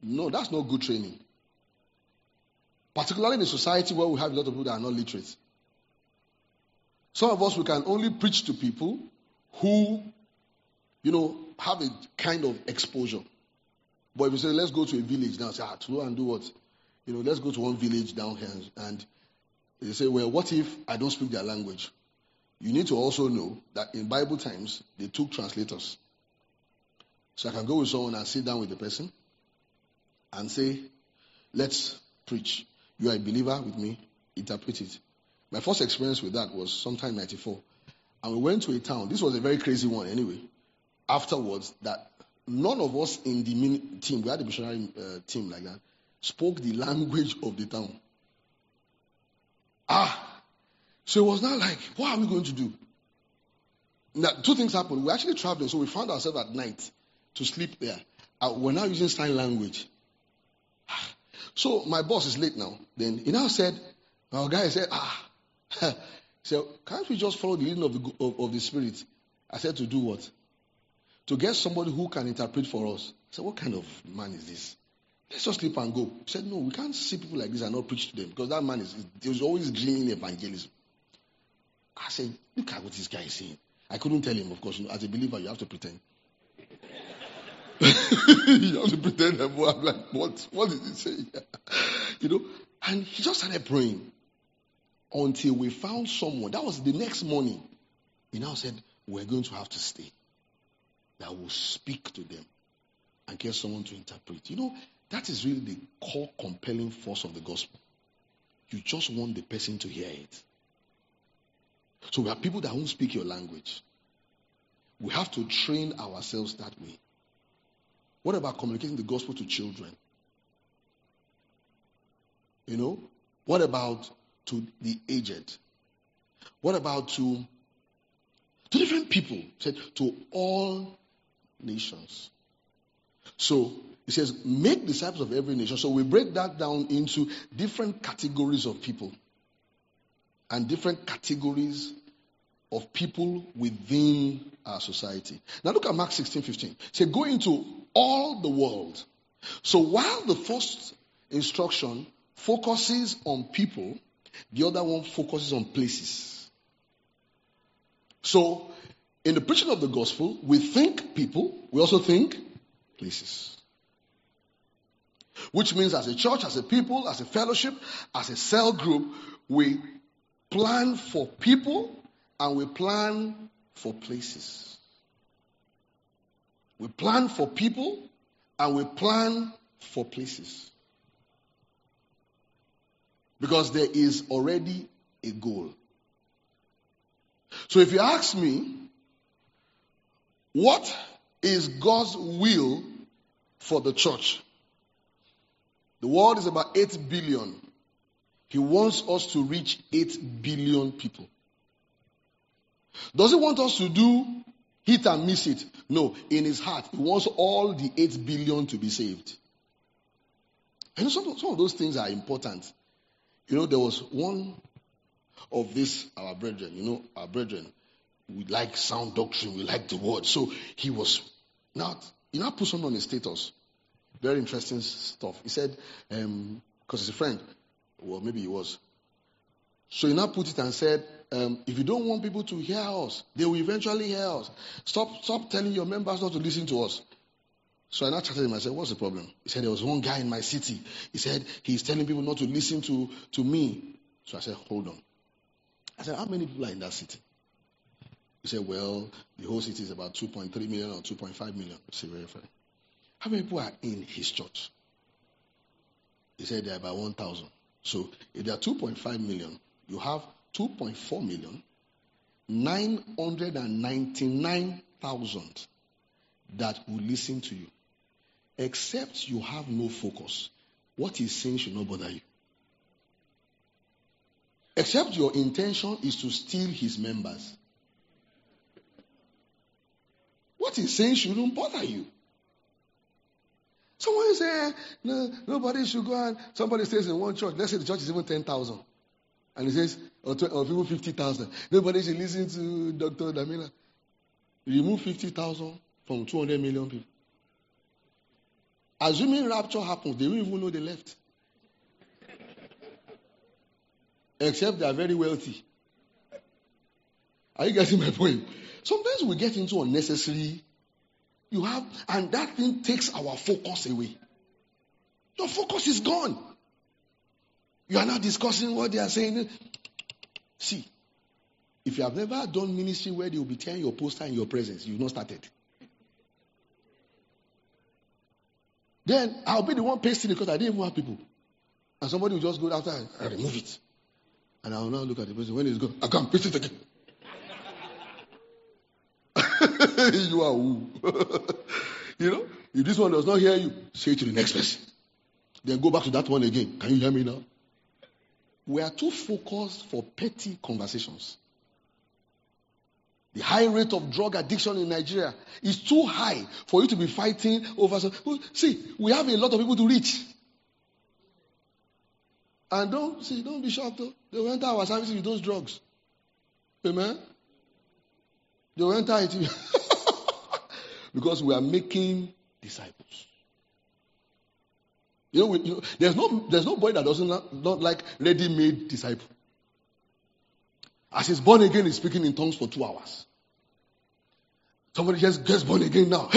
No, that's not good training. Particularly in a society where we have a lot of people that are not literate. Some of us, we can only preach to people who, you know, have a kind of exposure. But if you say, let's go to a village now, say, ah, to go and do what? You know, let's go to one village down here. And they say, well, what if I don't speak their language? You need to also know that in Bible times, they took translators. So I can go with someone and sit down with the person and say, let's preach. You are a believer with me, interpret it. My first experience with that was sometime in 94. And we went to a town. This was a very crazy one anyway. Afterwards, that none of us in the team, we had a missionary uh, team like that, spoke the language of the town. Ah, so it was not like, what are we going to do? Now, two things happened. We actually traveling, so we found ourselves at night to sleep there. Uh, we're now using sign language. *sighs* So my boss is late now. Then he now said, our guy said, ah, *laughs* so can't we just follow the leading of the, of, of the spirit? I said to do what? To get somebody who can interpret for us. I said, what kind of man is this? Let's just sleep and go. He said, no, we can't see people like this and not preach to them because that man is, is always dreaming evangelism. I said, look at what this guy is saying. I couldn't tell him, of course. As a believer, you have to pretend. *laughs* you have to pretend I'm like, what? What did he say? *laughs* you know? And he just started praying until we found someone. That was the next morning. He now said, We're going to have to stay. That will speak to them and get someone to interpret. You know, that is really the core compelling force of the gospel. You just want the person to hear it. So we have people that won't speak your language. We have to train ourselves that way. What about communicating the gospel to children? You know? What about to the aged? What about to, to different people? Said to all nations. So he says, make disciples of every nation. So we break that down into different categories of people and different categories of people within our society. Now look at Mark 16, 15. Say, go into all the world. So while the first instruction focuses on people, the other one focuses on places. So in the preaching of the gospel, we think people, we also think places. Which means as a church, as a people, as a fellowship, as a cell group, we plan for people and we plan for places. We plan for people and we plan for places. Because there is already a goal. So if you ask me, what is God's will for the church? The world is about 8 billion. He wants us to reach 8 billion people. Does he want us to do hit and miss it? No. In his heart, he wants all the 8 billion to be saved. And some, some of those things are important. You know, there was one of this, our brethren, you know, our brethren, we like sound doctrine, we like the word. So he was now, he now put something on his status. Very interesting stuff. He said, because um, he's a friend, well, maybe he was. So he now put it and said, um, if you don't want people to hear us, they will eventually hear us. Stop, stop telling your members not to listen to us. So I now chatted him. I said, What's the problem? He said, There was one guy in my city. He said, He's telling people not to listen to, to me. So I said, Hold on. I said, How many people are in that city? He said, Well, the whole city is about 2.3 million or 2.5 million. I Very fair. How many people are in his church? He said, There are about 1,000. So if there are 2.5 million, you have 2.4 million, 999,000 that will listen to you. Except you have no focus. What he's saying should not bother you. Except your intention is to steal his members. What he's saying shouldn't bother you. Someone saying, no, nobody should go and somebody stays in one church. Let's say the church is even 10,000. And he says, or, 20, or people 50,000. Nobody should listen to Dr. Damila. Remove 50,000 from 200 million people. Assuming rapture happens, they don't even know they left. Except they are very wealthy. Are you getting my point? Sometimes we get into unnecessary. You have, and that thing takes our focus away. Your focus is gone. You are not discussing what they are saying. See, if you have never done ministry where they will be tearing your poster in your presence, you've not started. Then I'll be the one pasting because I didn't even have people. And somebody will just go after and remove it. And I will now look at the person when it's gone. I can't paste it again. *laughs* you are who? *laughs* you know, if this one does not hear you, say it to the next person. Then go back to that one again. Can you hear me now? We are too focused for petty conversations. The high rate of drug addiction in Nigeria is too high for you to be fighting over. Some, oh, see, we have a lot of people to reach. And don't see, don't be shocked though. They will enter our services with those drugs. Amen. They will enter it *laughs* because we are making disciples. You know, we, you know, there's no there's no boy that doesn't not, not like ready-made disciple. As he's born again, he's speaking in tongues for two hours. Somebody just gets born again now.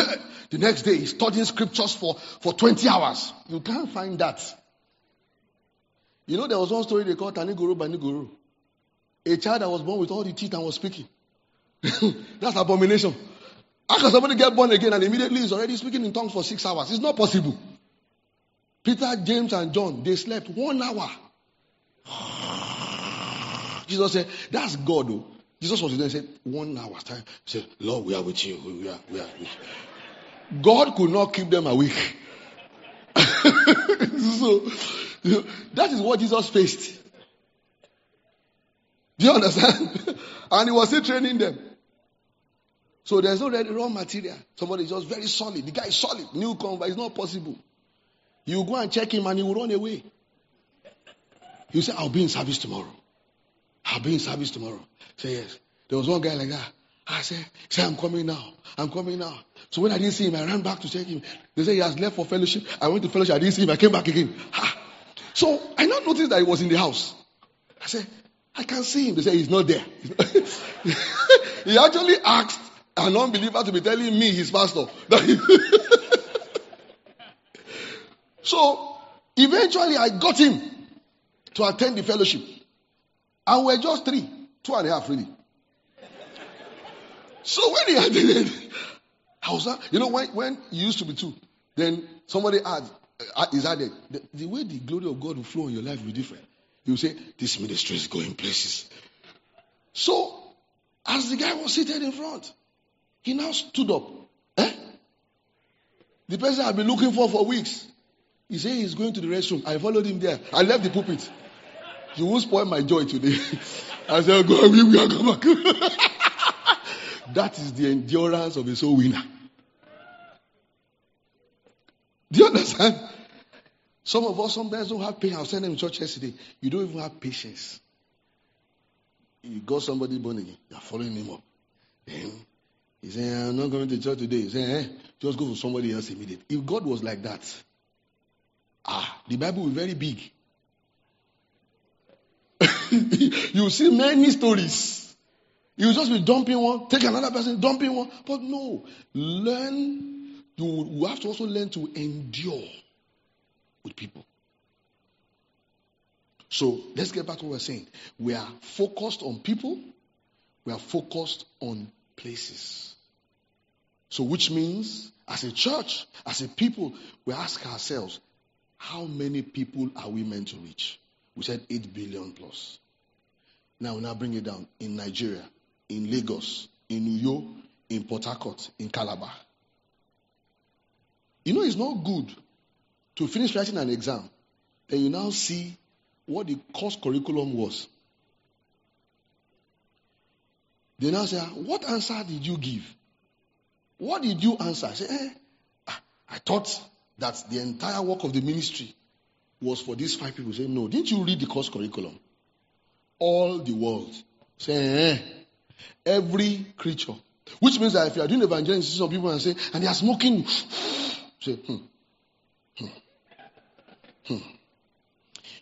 the next day, he's studying scriptures for, for 20 hours. You can't find that. You know, there was one story they called Taniguru Baniguru. A child that was born with all the teeth and was speaking. *laughs* That's abomination. How can somebody get born again and immediately is already speaking in tongues for six hours? It's not possible. Peter, James, and John, they slept one hour. *sighs* Jesus said, That's God. Though. Jesus was there and said, One hour time. He said, Lord, we are with you. We are, we are with you. God could not keep them awake. *laughs* so that is what Jesus faced. Do you understand? *laughs* and he was still training them. So there's no ready raw material. Somebody is just very solid. The guy is solid. New convert. It's not possible. You go and check him and he will run away. You say, I'll be in service tomorrow. I'll be in service tomorrow. Say yes. There was one guy like that. I said, say I'm coming now. I'm coming now. So when I didn't see him, I ran back to check him. They said he has left for fellowship. I went to fellowship. I didn't see him. I came back again. Ha. So I not noticed that he was in the house. I said, I can't see him. They said he's not there. *laughs* he actually asked an unbeliever to be telling me his pastor. *laughs* so eventually I got him to attend the fellowship. And we're just three, two and a half really. So when he *laughs* attended, I was, you know, when, when he used to be two, then somebody add, uh, is added. The, the way the glory of God will flow in your life will be different. You say, this ministry is going places. So, as the guy was seated in front, he now stood up. Eh? The person I've been looking for for weeks. He said he's going to the restroom. I followed him there. I left the pulpit. You won't spoil my joy today. *laughs* I said, go, away, we will come back. *laughs* that is the endurance of a soul winner. Do you understand? Some of us sometimes don't have patience. I was telling them in church yesterday, you don't even have patience. You got somebody again, you're following him up. Then he said, I'm not going to church today. He said, eh, just go for somebody else immediately. If God was like that, ah, the Bible will be very big. *laughs* you see many stories. You just be dumping one, take another person, dumping one. But no, learn. You, you have to also learn to endure with people. So let's get back to what we're saying. We are focused on people, we are focused on places. So, which means, as a church, as a people, we ask ourselves, how many people are we meant to reach? We said 8 billion plus. Now, we now bring it down in Nigeria, in Lagos, in New York, in Port Harcourt, in Calabar. You know, it's not good to finish writing an exam, then you now see what the course curriculum was. They now say, What answer did you give? What did you answer? I say, eh, ah, I thought that the entire work of the ministry was for these five people. Say, no, didn't you read the course curriculum? All the world. Say, eh, every creature. Which means that if you are doing evangelism, some people and say, and they are smoking. *sighs* Say, hmm, hmm. Hmm.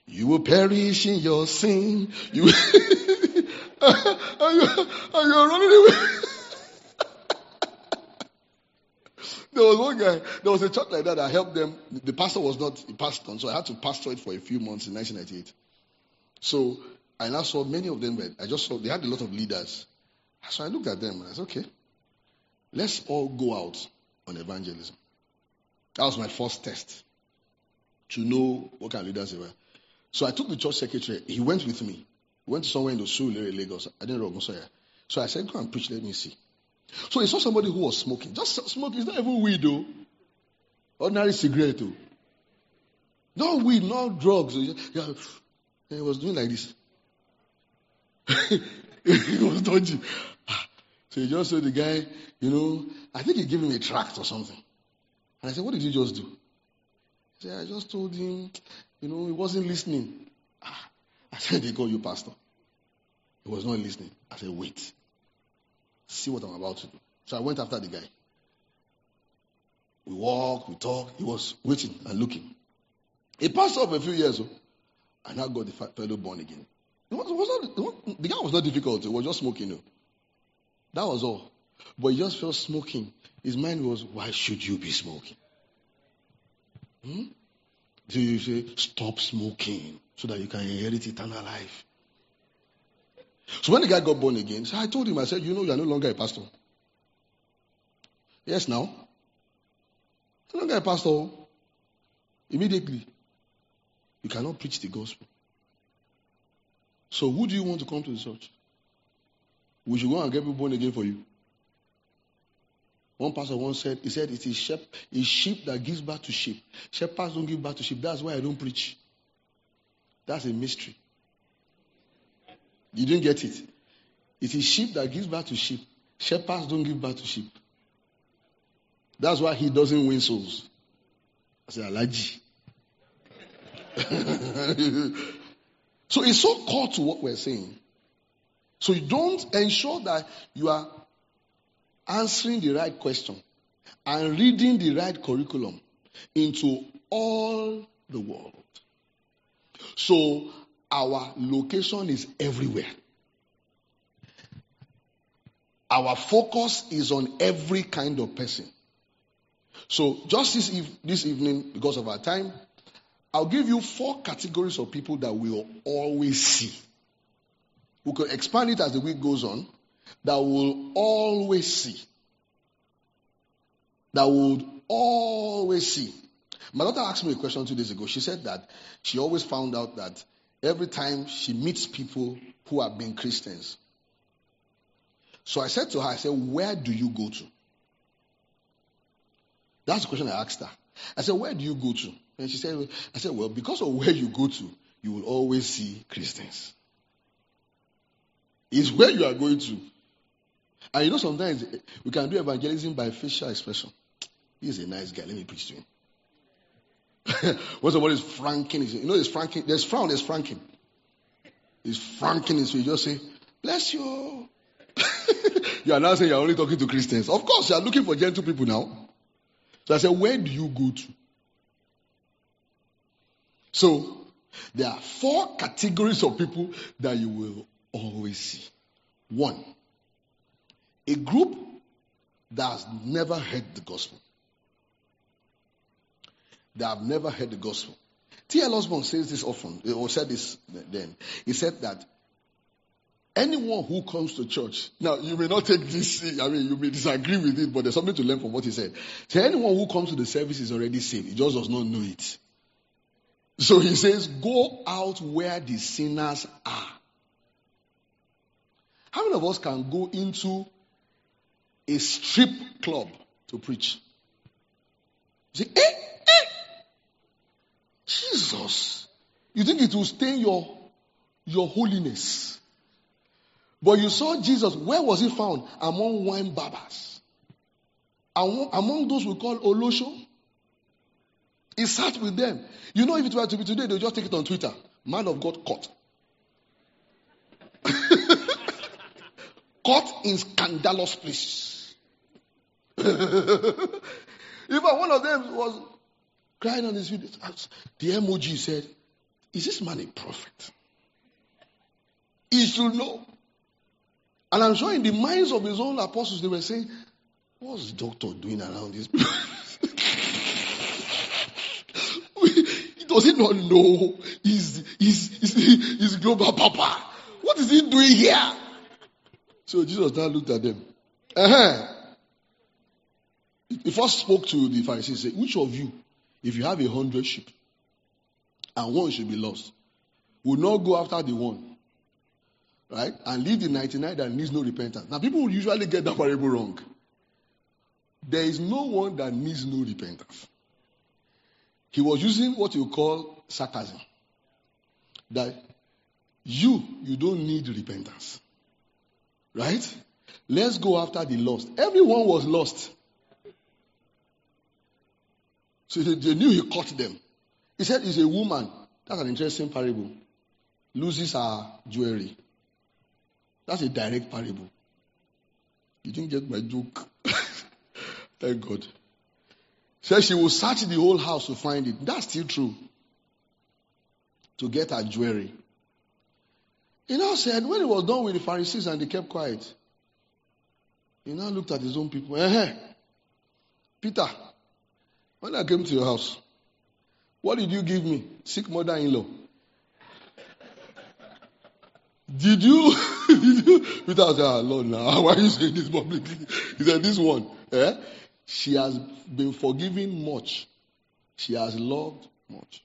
You will perish in your sin. You *laughs* *laughs* and, you, and you're running away. there was one guy, there was a church like that I helped them. The pastor was not a pastor, so I had to pastor it for a few months in 1998. So I now saw many of them, I just saw they had a lot of leaders. So I looked at them and I said, okay, let's all go out on evangelism. That was my first test to know what kind of leaders they were. So I took the church secretary. He went with me. We went somewhere in the Surulere, Lagos. I didn't know Musoya. So I said, go and preach. Let me see. So he saw somebody who was smoking. Just smoking. It's not even weed, though. Ordinary cigarette, though. No weed, no drugs. He was doing like this. *laughs* he was dodging. Ah, so he just said the guy, you know, I think he gave him a tract or something. And I said, What did you just do? He said, I just told him, you know, he wasn't listening. I said, They call you pastor. He was not listening. I said, Wait. See what I'm about to do. So I went after the guy. We walked, we talked. He was waiting and looking. He passed up a few years, ago, and I got the fellow born again. It was, it was not, the guy was not difficult. He was just smoking. You know. That was all. But he just felt smoking. His mind was, why should you be smoking? Hmm? So you say, stop smoking so that you can inherit eternal life. So when the guy got born again, so I told him, I said, you know, you are no longer a pastor. Yes, now. No longer a pastor. Oh. Immediately. You cannot preach the gospel. So who do you want to come to the church? We should go and get people born again for you. One pastor once said, he said, it is sheep, it's sheep that gives birth to sheep. Shepherds don't give birth to sheep. That's why I don't preach. That's a mystery. You didn't get it. It is sheep that gives birth to sheep. Shepherds don't give birth to sheep. That's why he doesn't win souls. I said, Alaji. *laughs* so it's so core to what we're saying. So you don't ensure that you are answering the right question and reading the right curriculum into all the world. So our location is everywhere. Our focus is on every kind of person. So just this, eve- this evening, because of our time, I'll give you four categories of people that we'll always see. We could expand it as the week goes on. That we'll always see. That would always see. My daughter asked me a question two days ago. She said that she always found out that every time she meets people who have been Christians. So I said to her, I said, Where do you go to? That's the question I asked her. I said, Where do you go to? And she said, I said, Well, because of where you go to, you will always see Christians. It's where you are going to. And you know, sometimes eh, we can do evangelism by facial expression. He's a nice guy. Let me preach to him. *laughs* when somebody is franking, you know, it's franking, there's frown, there's franking. He's franking, so you just say, Bless you. *laughs* you are now saying you're only talking to Christians. Of course, you are looking for gentle people now. So I said, Where do you go to? So there are four categories of people that you will always see. One, a group that has never heard the gospel. They have never heard the gospel. T.L. Osborn says this often, eh, or said this then. He said that anyone who comes to church, now you may not take this, eh, I mean, you may disagree with it, but there's something to learn from what he said. So anyone who comes to the service is already saved. He just does not know it. So he says, go out where the sinners are. How many of us can go into a strip club to preach? You say, eh, eh, Jesus. You think it will stain your, your holiness. But you saw Jesus, where was he found? Among winebibbers. Among, among those we call Olosho. He sat with them. You know, if it were to be today, they'll just take it on Twitter. Man of God caught. *laughs* caught in scandalous places. *laughs* Even one of them was crying on his video. The emoji said, Is this man a prophet? He should know. And I'm sure in the minds of his own apostles, they were saying, What's the doctor doing around this? *laughs* Does he not know he's, he's, he's, he's global papa? What is he doing here? So Jesus now looked at them. Uh-huh. He first spoke to the Pharisees. Said, Which of you, if you have a hundred sheep and one should be lost, will not go after the one right? And leave the 99 that needs no repentance. Now, people usually get that parable wrong. There is no one that needs no repentance. He was using what you call sarcasm. That you, you don't need repentance. Right? Let's go after the lost. Everyone was lost. So they, knew he caught them. He said, It's a woman. That's an interesting parable. Loses her jewelry. That's a direct parable. You didn't get my joke. *laughs* Thank God. Says she will search the whole house to find it. That's still true. To get her jewelry. He now said, when he was done with the Pharisees and they kept quiet, he now looked at his own people. Eh, Peter, when I came to your house, what did you give me? Sick mother in law. Did you? *laughs* did you? Peter said, oh, Lord, now, *laughs* why are you saying this publicly? He said, This one, eh? She has been forgiven much. She has loved much.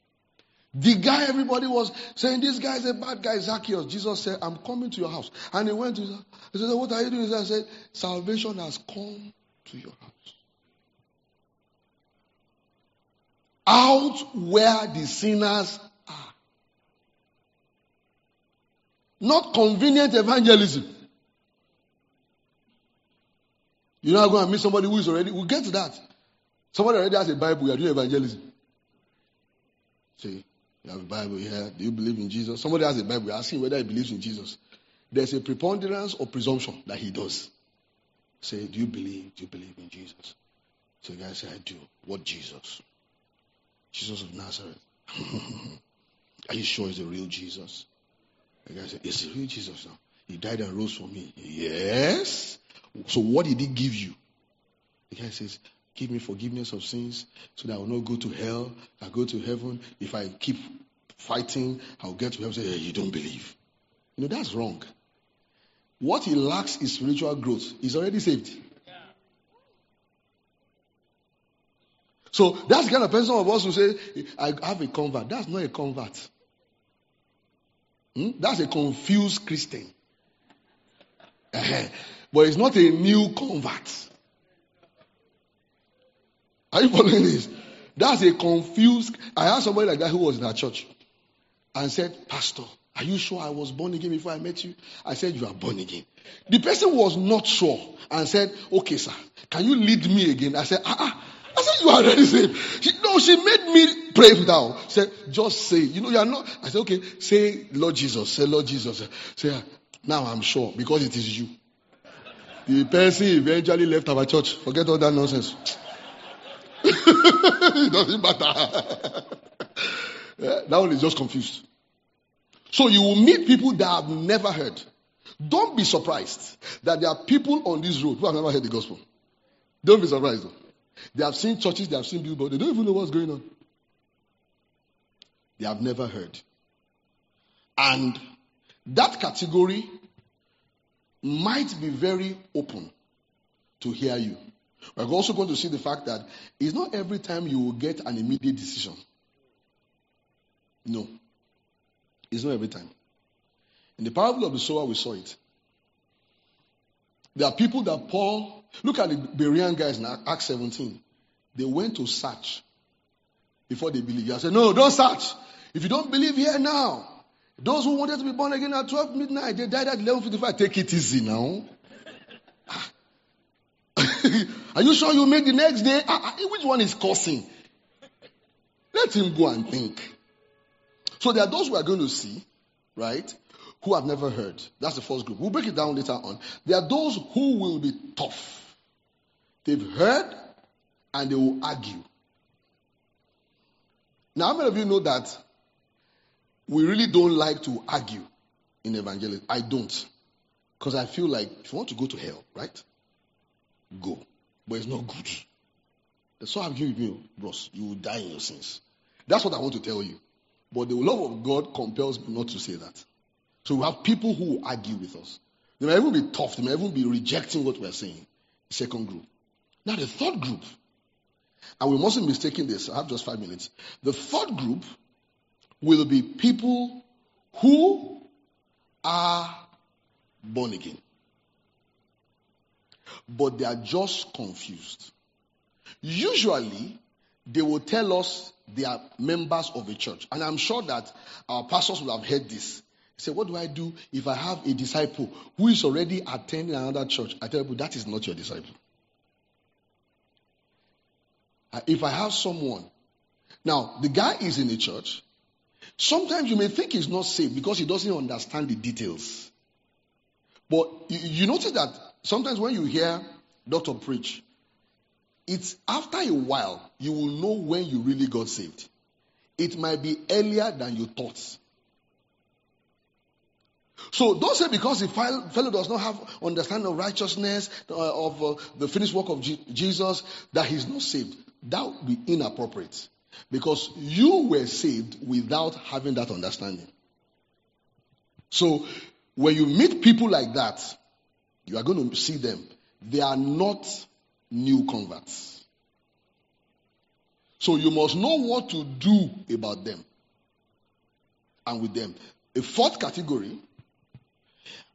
The guy everybody was saying, this guy is a bad guy, Zacchaeus. Jesus said, I'm coming to your house. And he went to, he said, what are you doing? He said, salvation has come to your house. Out where the sinners are. Not convenient evangelism. You're not going to meet somebody who is already, we'll get to that. Somebody already has a Bible, you're doing evangelism. See, you have a Bible here. Do you believe in Jesus? Somebody has a Bible. You're asking whether he believes in Jesus. There's a preponderance or presumption that he does. Say, do you believe? Do you believe in Jesus? So the guy say, I do. What Jesus? Jesus of Nazareth. *laughs* Are you sure it's the real Jesus? The guy said, It's the real Jesus now. He died and rose for me. Yes. So what did he give you? The guy says, Give me forgiveness of sins so that I will not go to hell. I go to heaven. If I keep fighting, I'll get to heaven. Say, hey, you don't believe. You know, that's wrong. What he lacks is spiritual growth. He's already saved. So that's the kind of person of us who say, I have a convert. That's not a convert. Hmm? That's a confused Christian. but it's not a new convert. Are you following this? That's a confused. I asked somebody like that who was in our church and said, Pastor, are you sure I was born again before I met you? I said, You are born again. The person was not sure and said, Okay, sir, can you lead me again? I said, Ah, ah. You are already saved. She, no, she made me pray now. Said, Just say, you know, you are not. I said, Okay, say, Lord Jesus. Say, Lord Jesus. Say, ah, Now I'm sure because it is you. The person eventually left our church. Forget all that nonsense. *laughs* it doesn't matter. yeah, that one is just confused. So you will meet people that have never heard. Don't be surprised that there are people on this road who have never heard the gospel. Don't be surprised though. They have seen churches, they have seen but they don't even know what's going on. They have never heard. And that category might be very open to hear you. We're also going to see the fact that it's not every time you will get an immediate decision. No. It's not every time. In the parable of the sower, we saw it. There are people that Paul, look at the Berean guys in Acts 17. They went to search before they believe. I said, No, don't search. If you don't believe here now, those who wanted to be born again at 12 midnight, they died at 11.55. Take it easy now. *laughs* Are you sure you make the next day? Uh, uh, which one is cursing? Let him go and think. So there are those we are going to see, right, who have never heard. That's the first group. We'll break it down later on. There are those who will be tough. They've heard and they will argue. Now, how many of you know that we really don't like to argue in evangelism? I don't. Because I feel like if you want to go to hell, right? Go. But it's not good. So I'm giving you, bros. You will die in your sins. That's what I want to tell you. But the love of God compels me not to say that. So we have people who argue with us. They may even be tough. They may even be rejecting what we're saying. second group. Now the third group, and we mustn't mistake this. I have just five minutes. The third group will be people who are born again. But they are just confused. Usually, they will tell us they are members of a church. And I'm sure that our pastors will have heard this. Say, what do I do if I have a disciple who is already attending another church? I tell you, that is not your disciple. Uh, if I have someone, now the guy is in the church, sometimes you may think he's not saved because he doesn't understand the details. But you, notice that sometimes when you hear doctor preach, it's after a while you will know when you really got saved. It might be earlier than you thought. So don't say because the fellow does not have understanding of righteousness, uh, of uh, the finished work of Jesus, that he's not saved. That would be inappropriate. Because you were saved without having that understanding. So when you meet people like that, you are going to see them. They are not new converts. So you must know what to do about them and with them. A fourth category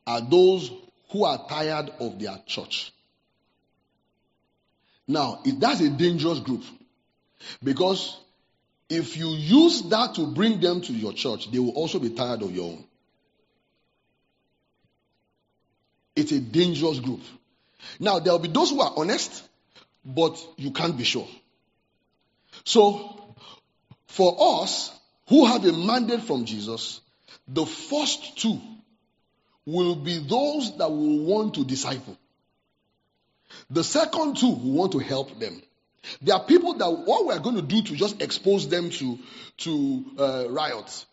are those who are tired of their church. Now, it that's a dangerous group because if you use that to bring them to your church, they will also be tired of your own. It's a dangerous group. Now, there will be those who are honest, but you can't be sure. So, for us who have a mandate from Jesus, the first two will be those that will want to disciple. The second two will want to help them. There are people that what we're going to do to just expose them to, to uh, riots,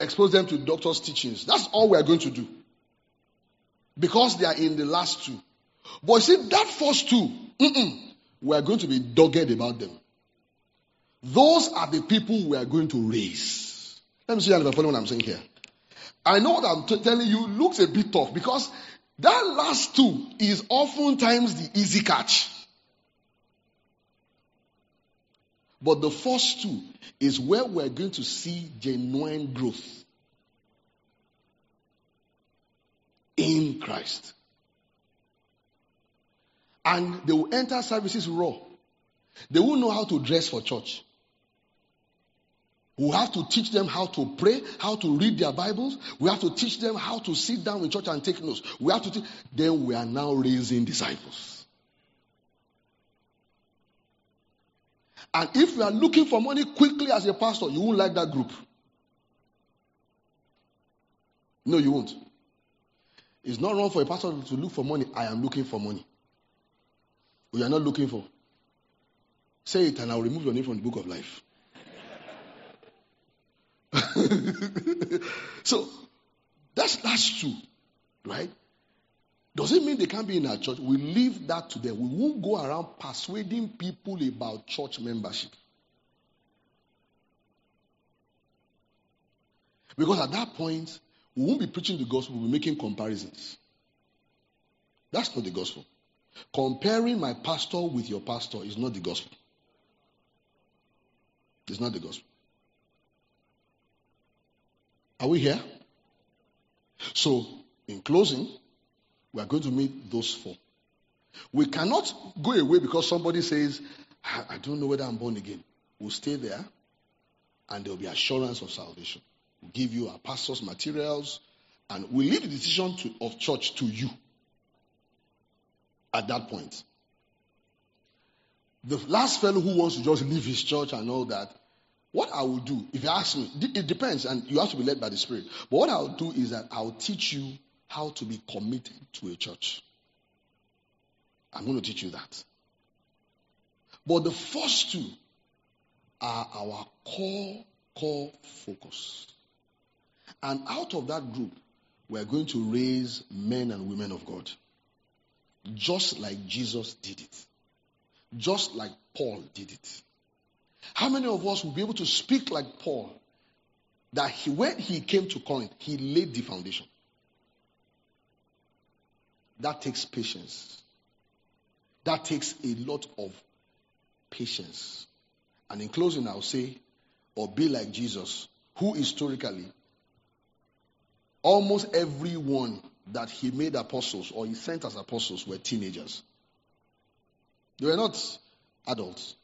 expose them to doctor's teachings. That's all we're going to do. Because they are in the last two. But see, that first two, we're going to be dogged about them. Those are the people we are going to raise. Let me see if you follow what I'm saying here. I know what I'm t- telling you looks a bit tough because that last two is oftentimes the easy catch. But the first two is where we're going to see genuine growth in Christ. And they will enter services raw. They won't know how to dress for church. We have to teach them how to pray, how to read their Bibles. We have to teach them how to sit down in church and take notes. We have to. Then we are now raising disciples. And if you are looking for money quickly as a pastor, you won't like that group. No, you won't. It's not wrong for a pastor to look for money. I am looking for money. We are not looking for. Say it and I'll remove your name from the book of life. *laughs* so that's that's true, right? Does it mean they can't be in our church? We leave that to them. We won't go around persuading people about church membership. Because at that point, we won't be preaching the gospel, we'll be making comparisons. That's not the gospel. Comparing my pastor with your pastor is not the gospel. It's not the gospel. Are we here? So, in closing, we are going to meet those four. We cannot go away because somebody says, I don't know whether I'm born again. We'll stay there and there will be assurance of salvation. We'll give you our pastor's materials and we'll leave the decision to, of church to you at that point. The last fellow who wants to just leave his church and all that, what I will do, if you ask me, it depends, and you have to be led by the Spirit. But what I'll do is that I'll teach you how to be committed to a church. I'm going to teach you that. But the first two are our core, core focus. And out of that group, we're going to raise men and women of God. Just like Jesus did it. Just like Paul did it. How many of us will be able to speak like Paul? That he, when he came to Corinth, he laid the foundation. That takes patience. That takes a lot of patience. And in closing, I'll say, or be like Jesus, who historically, almost everyone that he made apostles or he sent as apostles were teenagers. They were not adults,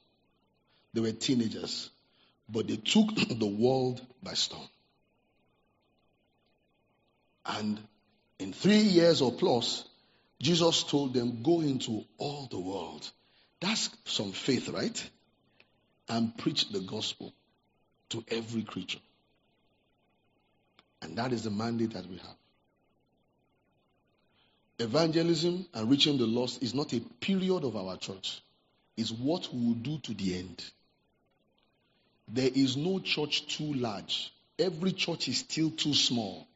they were teenagers, but they took *clears throat* the world by storm. And in three years or plus, Jesus told them, Go into all the world. That's some faith, right? And preach the gospel to every creature. And that is the mandate that we have. Evangelism and reaching the lost is not a period of our church, it's what we will do to the end. There is no church too large. Every church is still too small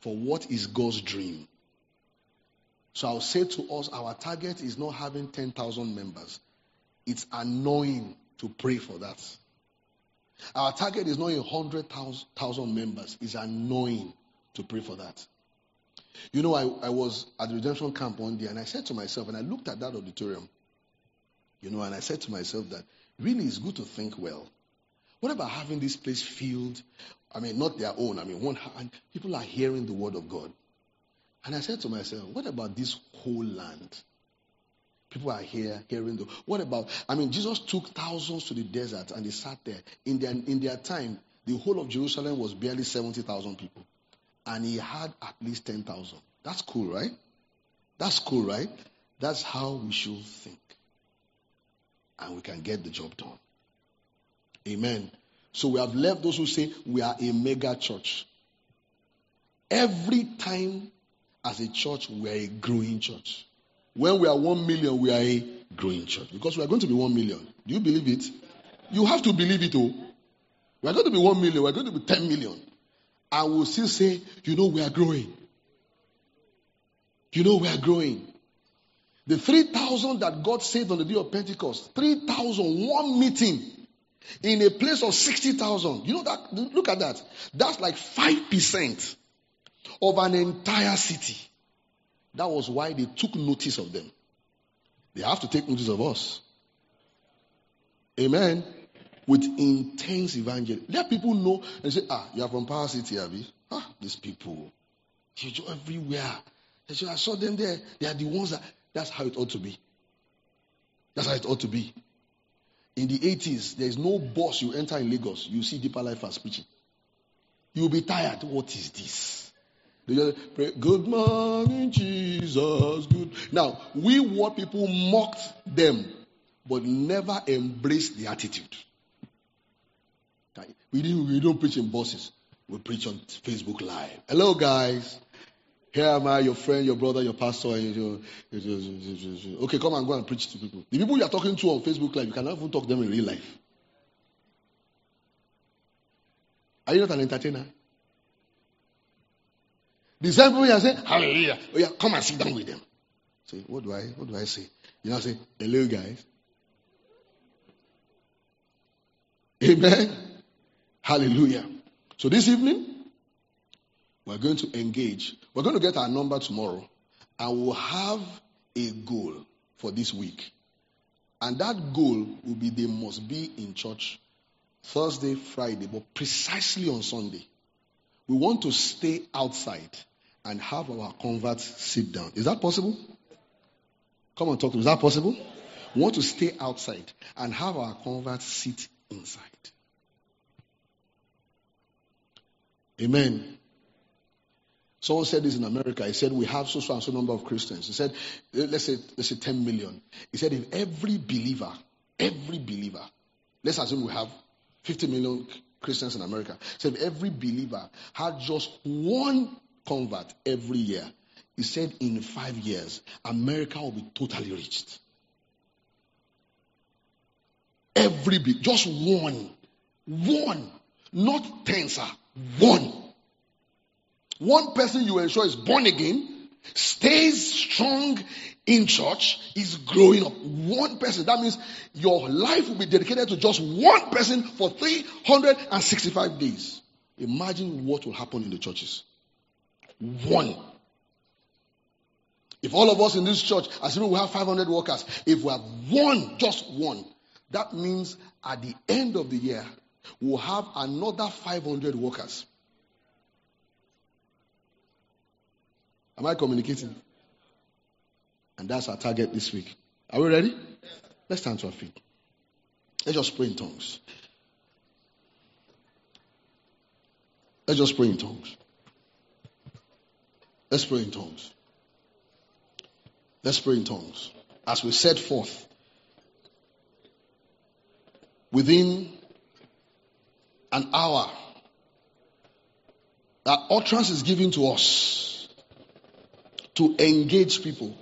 for what is God's dream. So I'll say to us, our target is not having 10,000 members. It's annoying to pray for that. Our target is not a 100,000 members. It's annoying to pray for that. You know, I, I was at the redemption camp one day and I said to myself, and I looked at that auditorium, you know, and I said to myself that really it's good to think well. What about having this place filled? I mean, not their own. I mean, one and people are hearing the word of God. And I said to myself, what about this whole land? People are here hearing the. What about? I mean, Jesus took thousands to the desert and they sat there. In their in their time, the whole of Jerusalem was barely seventy thousand people, and he had at least ten thousand. That's cool, right? That's cool, right? That's how we should think, and we can get the job done. Amen. So we have left those who say we are a mega church. Every time as a church, we are a growing church. When we are one million, we are a growing church. Because we are going to be one million. Do you believe it? You have to believe it, oh. We are going to be one million, we are going to be ten million. And we'll still say, you know, we are growing. You know, we are growing. The 3,000 that God saved on the day of Pentecost, 3,000, one meeting in a place of 60,000. You know that? Look at that. That's like 5% of an entire city. That was why they took notice of them. They have to take notice of us. Amen. With intense evangelism. Let people know and say, ah, you are from Power City, Abby. Ah, these people. Go everywhere. I saw them there. They are the ones that, that's how it ought to be. That's how it ought to be. In the 80s, there is no bus you enter in Lagos. You see Deeper Life as preaching. You'll be tired. What is this? They just pray, Good morning, Jesus. Good. Now, we what people mocked them, but never embraced the attitude. We, didn't, we don't preach in buses. We preach on Facebook Live. Hello, guys. Here am I, your friend, your brother, your pastor. Okay, come and go and preach to people. The people you are talking to on Facebook Live, you cannot even talk to them in real life. Are you not an entertainer? The same people are saying, Hallelujah. Oh, yeah, come and sit down with them. Say, what do I what do I say? You know, say, Hello guys. Amen. Hallelujah. So this evening, we're going to engage. We're going to get our number tomorrow, and we'll have a goal for this week. And that goal will be they must be in church Thursday, Friday, but precisely on Sunday. We want to stay outside and have our converts sit down. Is that possible? Come on, talk to me. Is that possible? We want to stay outside and have our converts sit inside. Amen. Someone said this in America. He said we have so so and so number of Christians. He said, eh, let's say let's say 10 million. He said if every believer, every believer, let's assume we have 50 million Christians in America. So if every believer had just one convert every year, he said in five years, America will be totally reached. Every just one. One. Not ten, sir. One. One person you ensure is born again, stays strong in church is growing up. One person. That means your life will be dedicated to just one person for 365 days. Imagine what will happen in the churches. One. If all of us in this church, assuming we have 500 workers, if we have one, just one, that means at the end of the year, we'll have another 500 workers. Am I communicating? And that's our target this week. Are we ready? Let's stand to our feet. Let's just pray in tongues. Let's just pray in tongues. Let's pray in tongues. Let's pray in tongues. As we set forth within an hour, that utterance is given to us to engage people.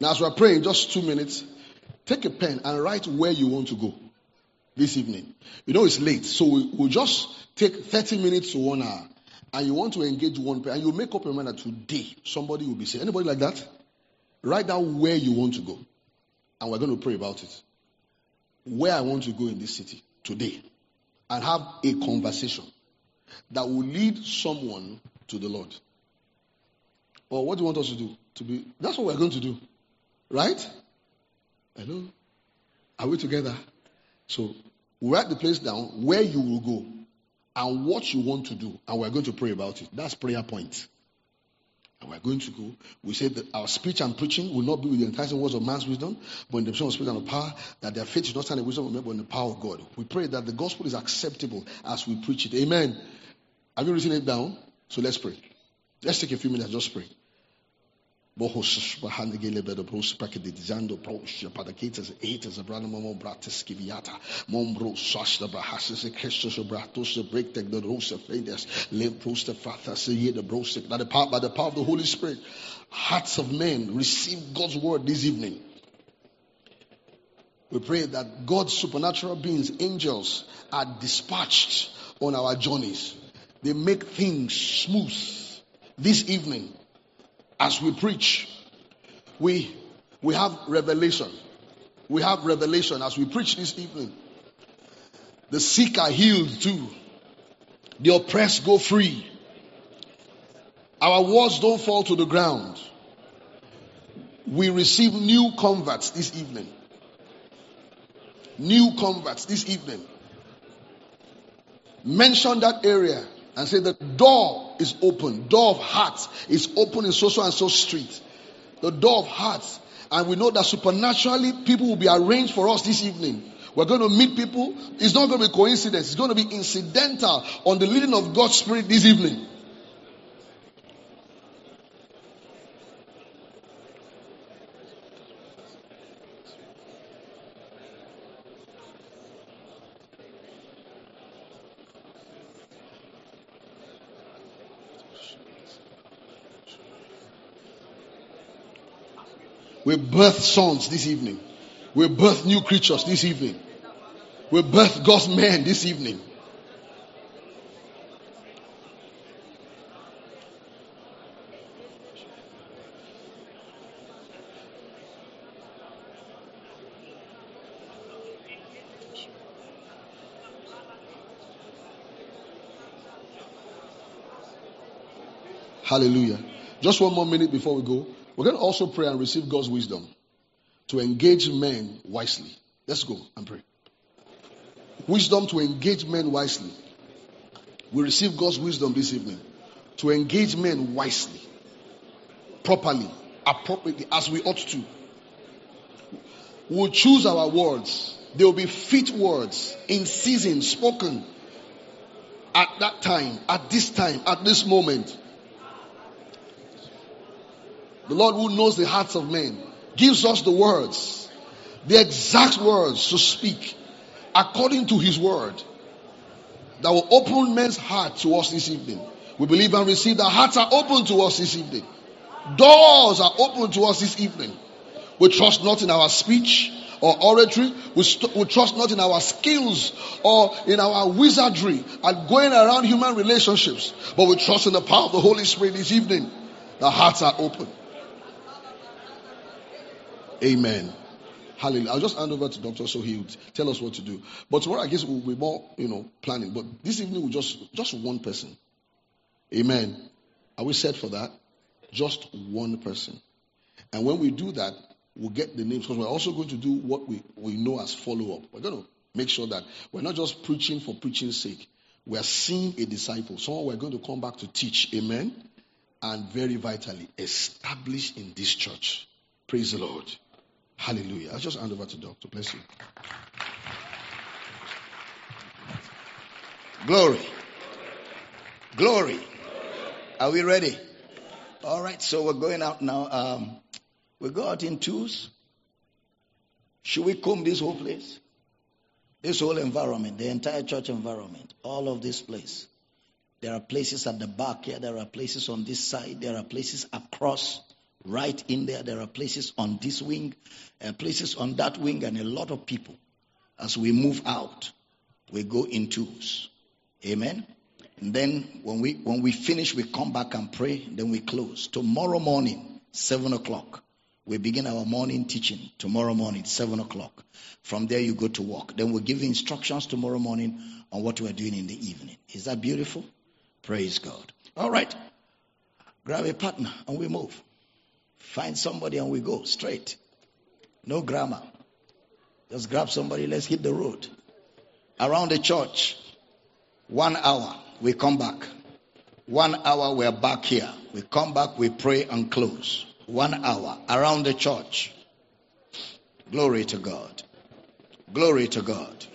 Now, as we're praying, just two minutes, take a pen and write where you want to go this evening. You know it's late, so we, will just take 30 minutes to one hour. And you want to engage one person, and you make up your mind that today somebody will be saying, anybody like that? Write down where you want to go. And we're going to pray about it. Where I want to go in this city today. And have a conversation that will lead someone to the Lord. Well, what do you want us to do? To be that's what we're going to do. Right? Hello? Are we together? So write the place down where you will go and what you want to do, and we're going to pray about it. That's prayer point. And we're going to go. We said that our speech and preaching will not be with the enticing words of man's wisdom, but in the person of spirit and of power, that their faith is not stand in wisdom of men, but in the power of God. We pray that the gospel is acceptable as we preach it. Amen. Have you written it down? So let's pray. Let's take a few minutes, just pray. Christus bratos the break the pros the the by the power by the power of the Holy Spirit hearts of men receive God's word this evening. We pray that God's supernatural beings, angels, are dispatched on our journeys. They make things smooth this evening as we preach, we, we have revelation. We have revelation as we preach this evening. The sick are healed too. The oppressed go free. Our words don't fall to the ground. We receive new converts this evening. New converts this evening. Mention that area and say the door is open. Door of hearts is open in so so and so street. The door of hearts. And we know that supernaturally people will be arranged for us this evening. We're going to meet people. It's not going to be coincidence. It's going to be incidental on the leading of God's Spirit this evening. We birth sons this evening. We birth new creatures this evening. We birth God's men this evening. Hallelujah. Just one more minute before we go. We're going to also pray and receive God's wisdom to engage men wisely. Let's go and pray. Wisdom to engage men wisely. We receive God's wisdom this evening to engage men wisely, properly, appropriately, as we ought to. We'll choose our words. They will be fit words in season, spoken at that time, at this time, at this moment. The Lord who knows the hearts of men gives us the words, the exact words to speak according to his word that will open men's heart to us this evening. We believe and receive that hearts are open to us this evening. Doors are open to us this evening. We trust not in our speech or oratory. We, st- we trust not in our skills or in our wizardry and going around human relationships, but we trust in the power of the Holy Spirit this evening. The hearts are open. Amen. Hallelujah. I'll just hand over to Doctor so he would tell us what to do. But tomorrow I guess we'll be more, you know, planning. But this evening we'll just just one person. Amen. Are we set for that? Just one person. And when we do that, we'll get the names because we're also going to do what we, we know as follow up. We're going to make sure that we're not just preaching for preaching's sake. We are seeing a disciple, someone we're going to come back to teach. Amen. And very vitally, establish in this church. Praise the Lord. Hallelujah. I'll just hand over to Doctor. Bless you. Glory. Glory. Are we ready? All right, so we're going out now. Um, we go out in twos. Should we comb this whole place? This whole environment, the entire church environment, all of this place. There are places at the back here, there are places on this side, there are places across, right in there, there are places on this wing, uh, places on that wing, and a lot of people. As we move out, we go in twos. Amen. And then when we when we finish, we come back and pray. Then we close. Tomorrow morning, seven o'clock, we begin our morning teaching. Tomorrow morning, seven o'clock. From there, you go to work. Then we'll give instructions tomorrow morning on what we're doing in the evening. Is that beautiful? Praise God. All right. Grab a partner and we move. Find somebody and we go straight. No grammar. Just grab somebody. Let's hit the road. Around the church. One hour, we come back. One hour, we're back here. We come back, we pray and close. One hour around the church. Glory to God. Glory to God.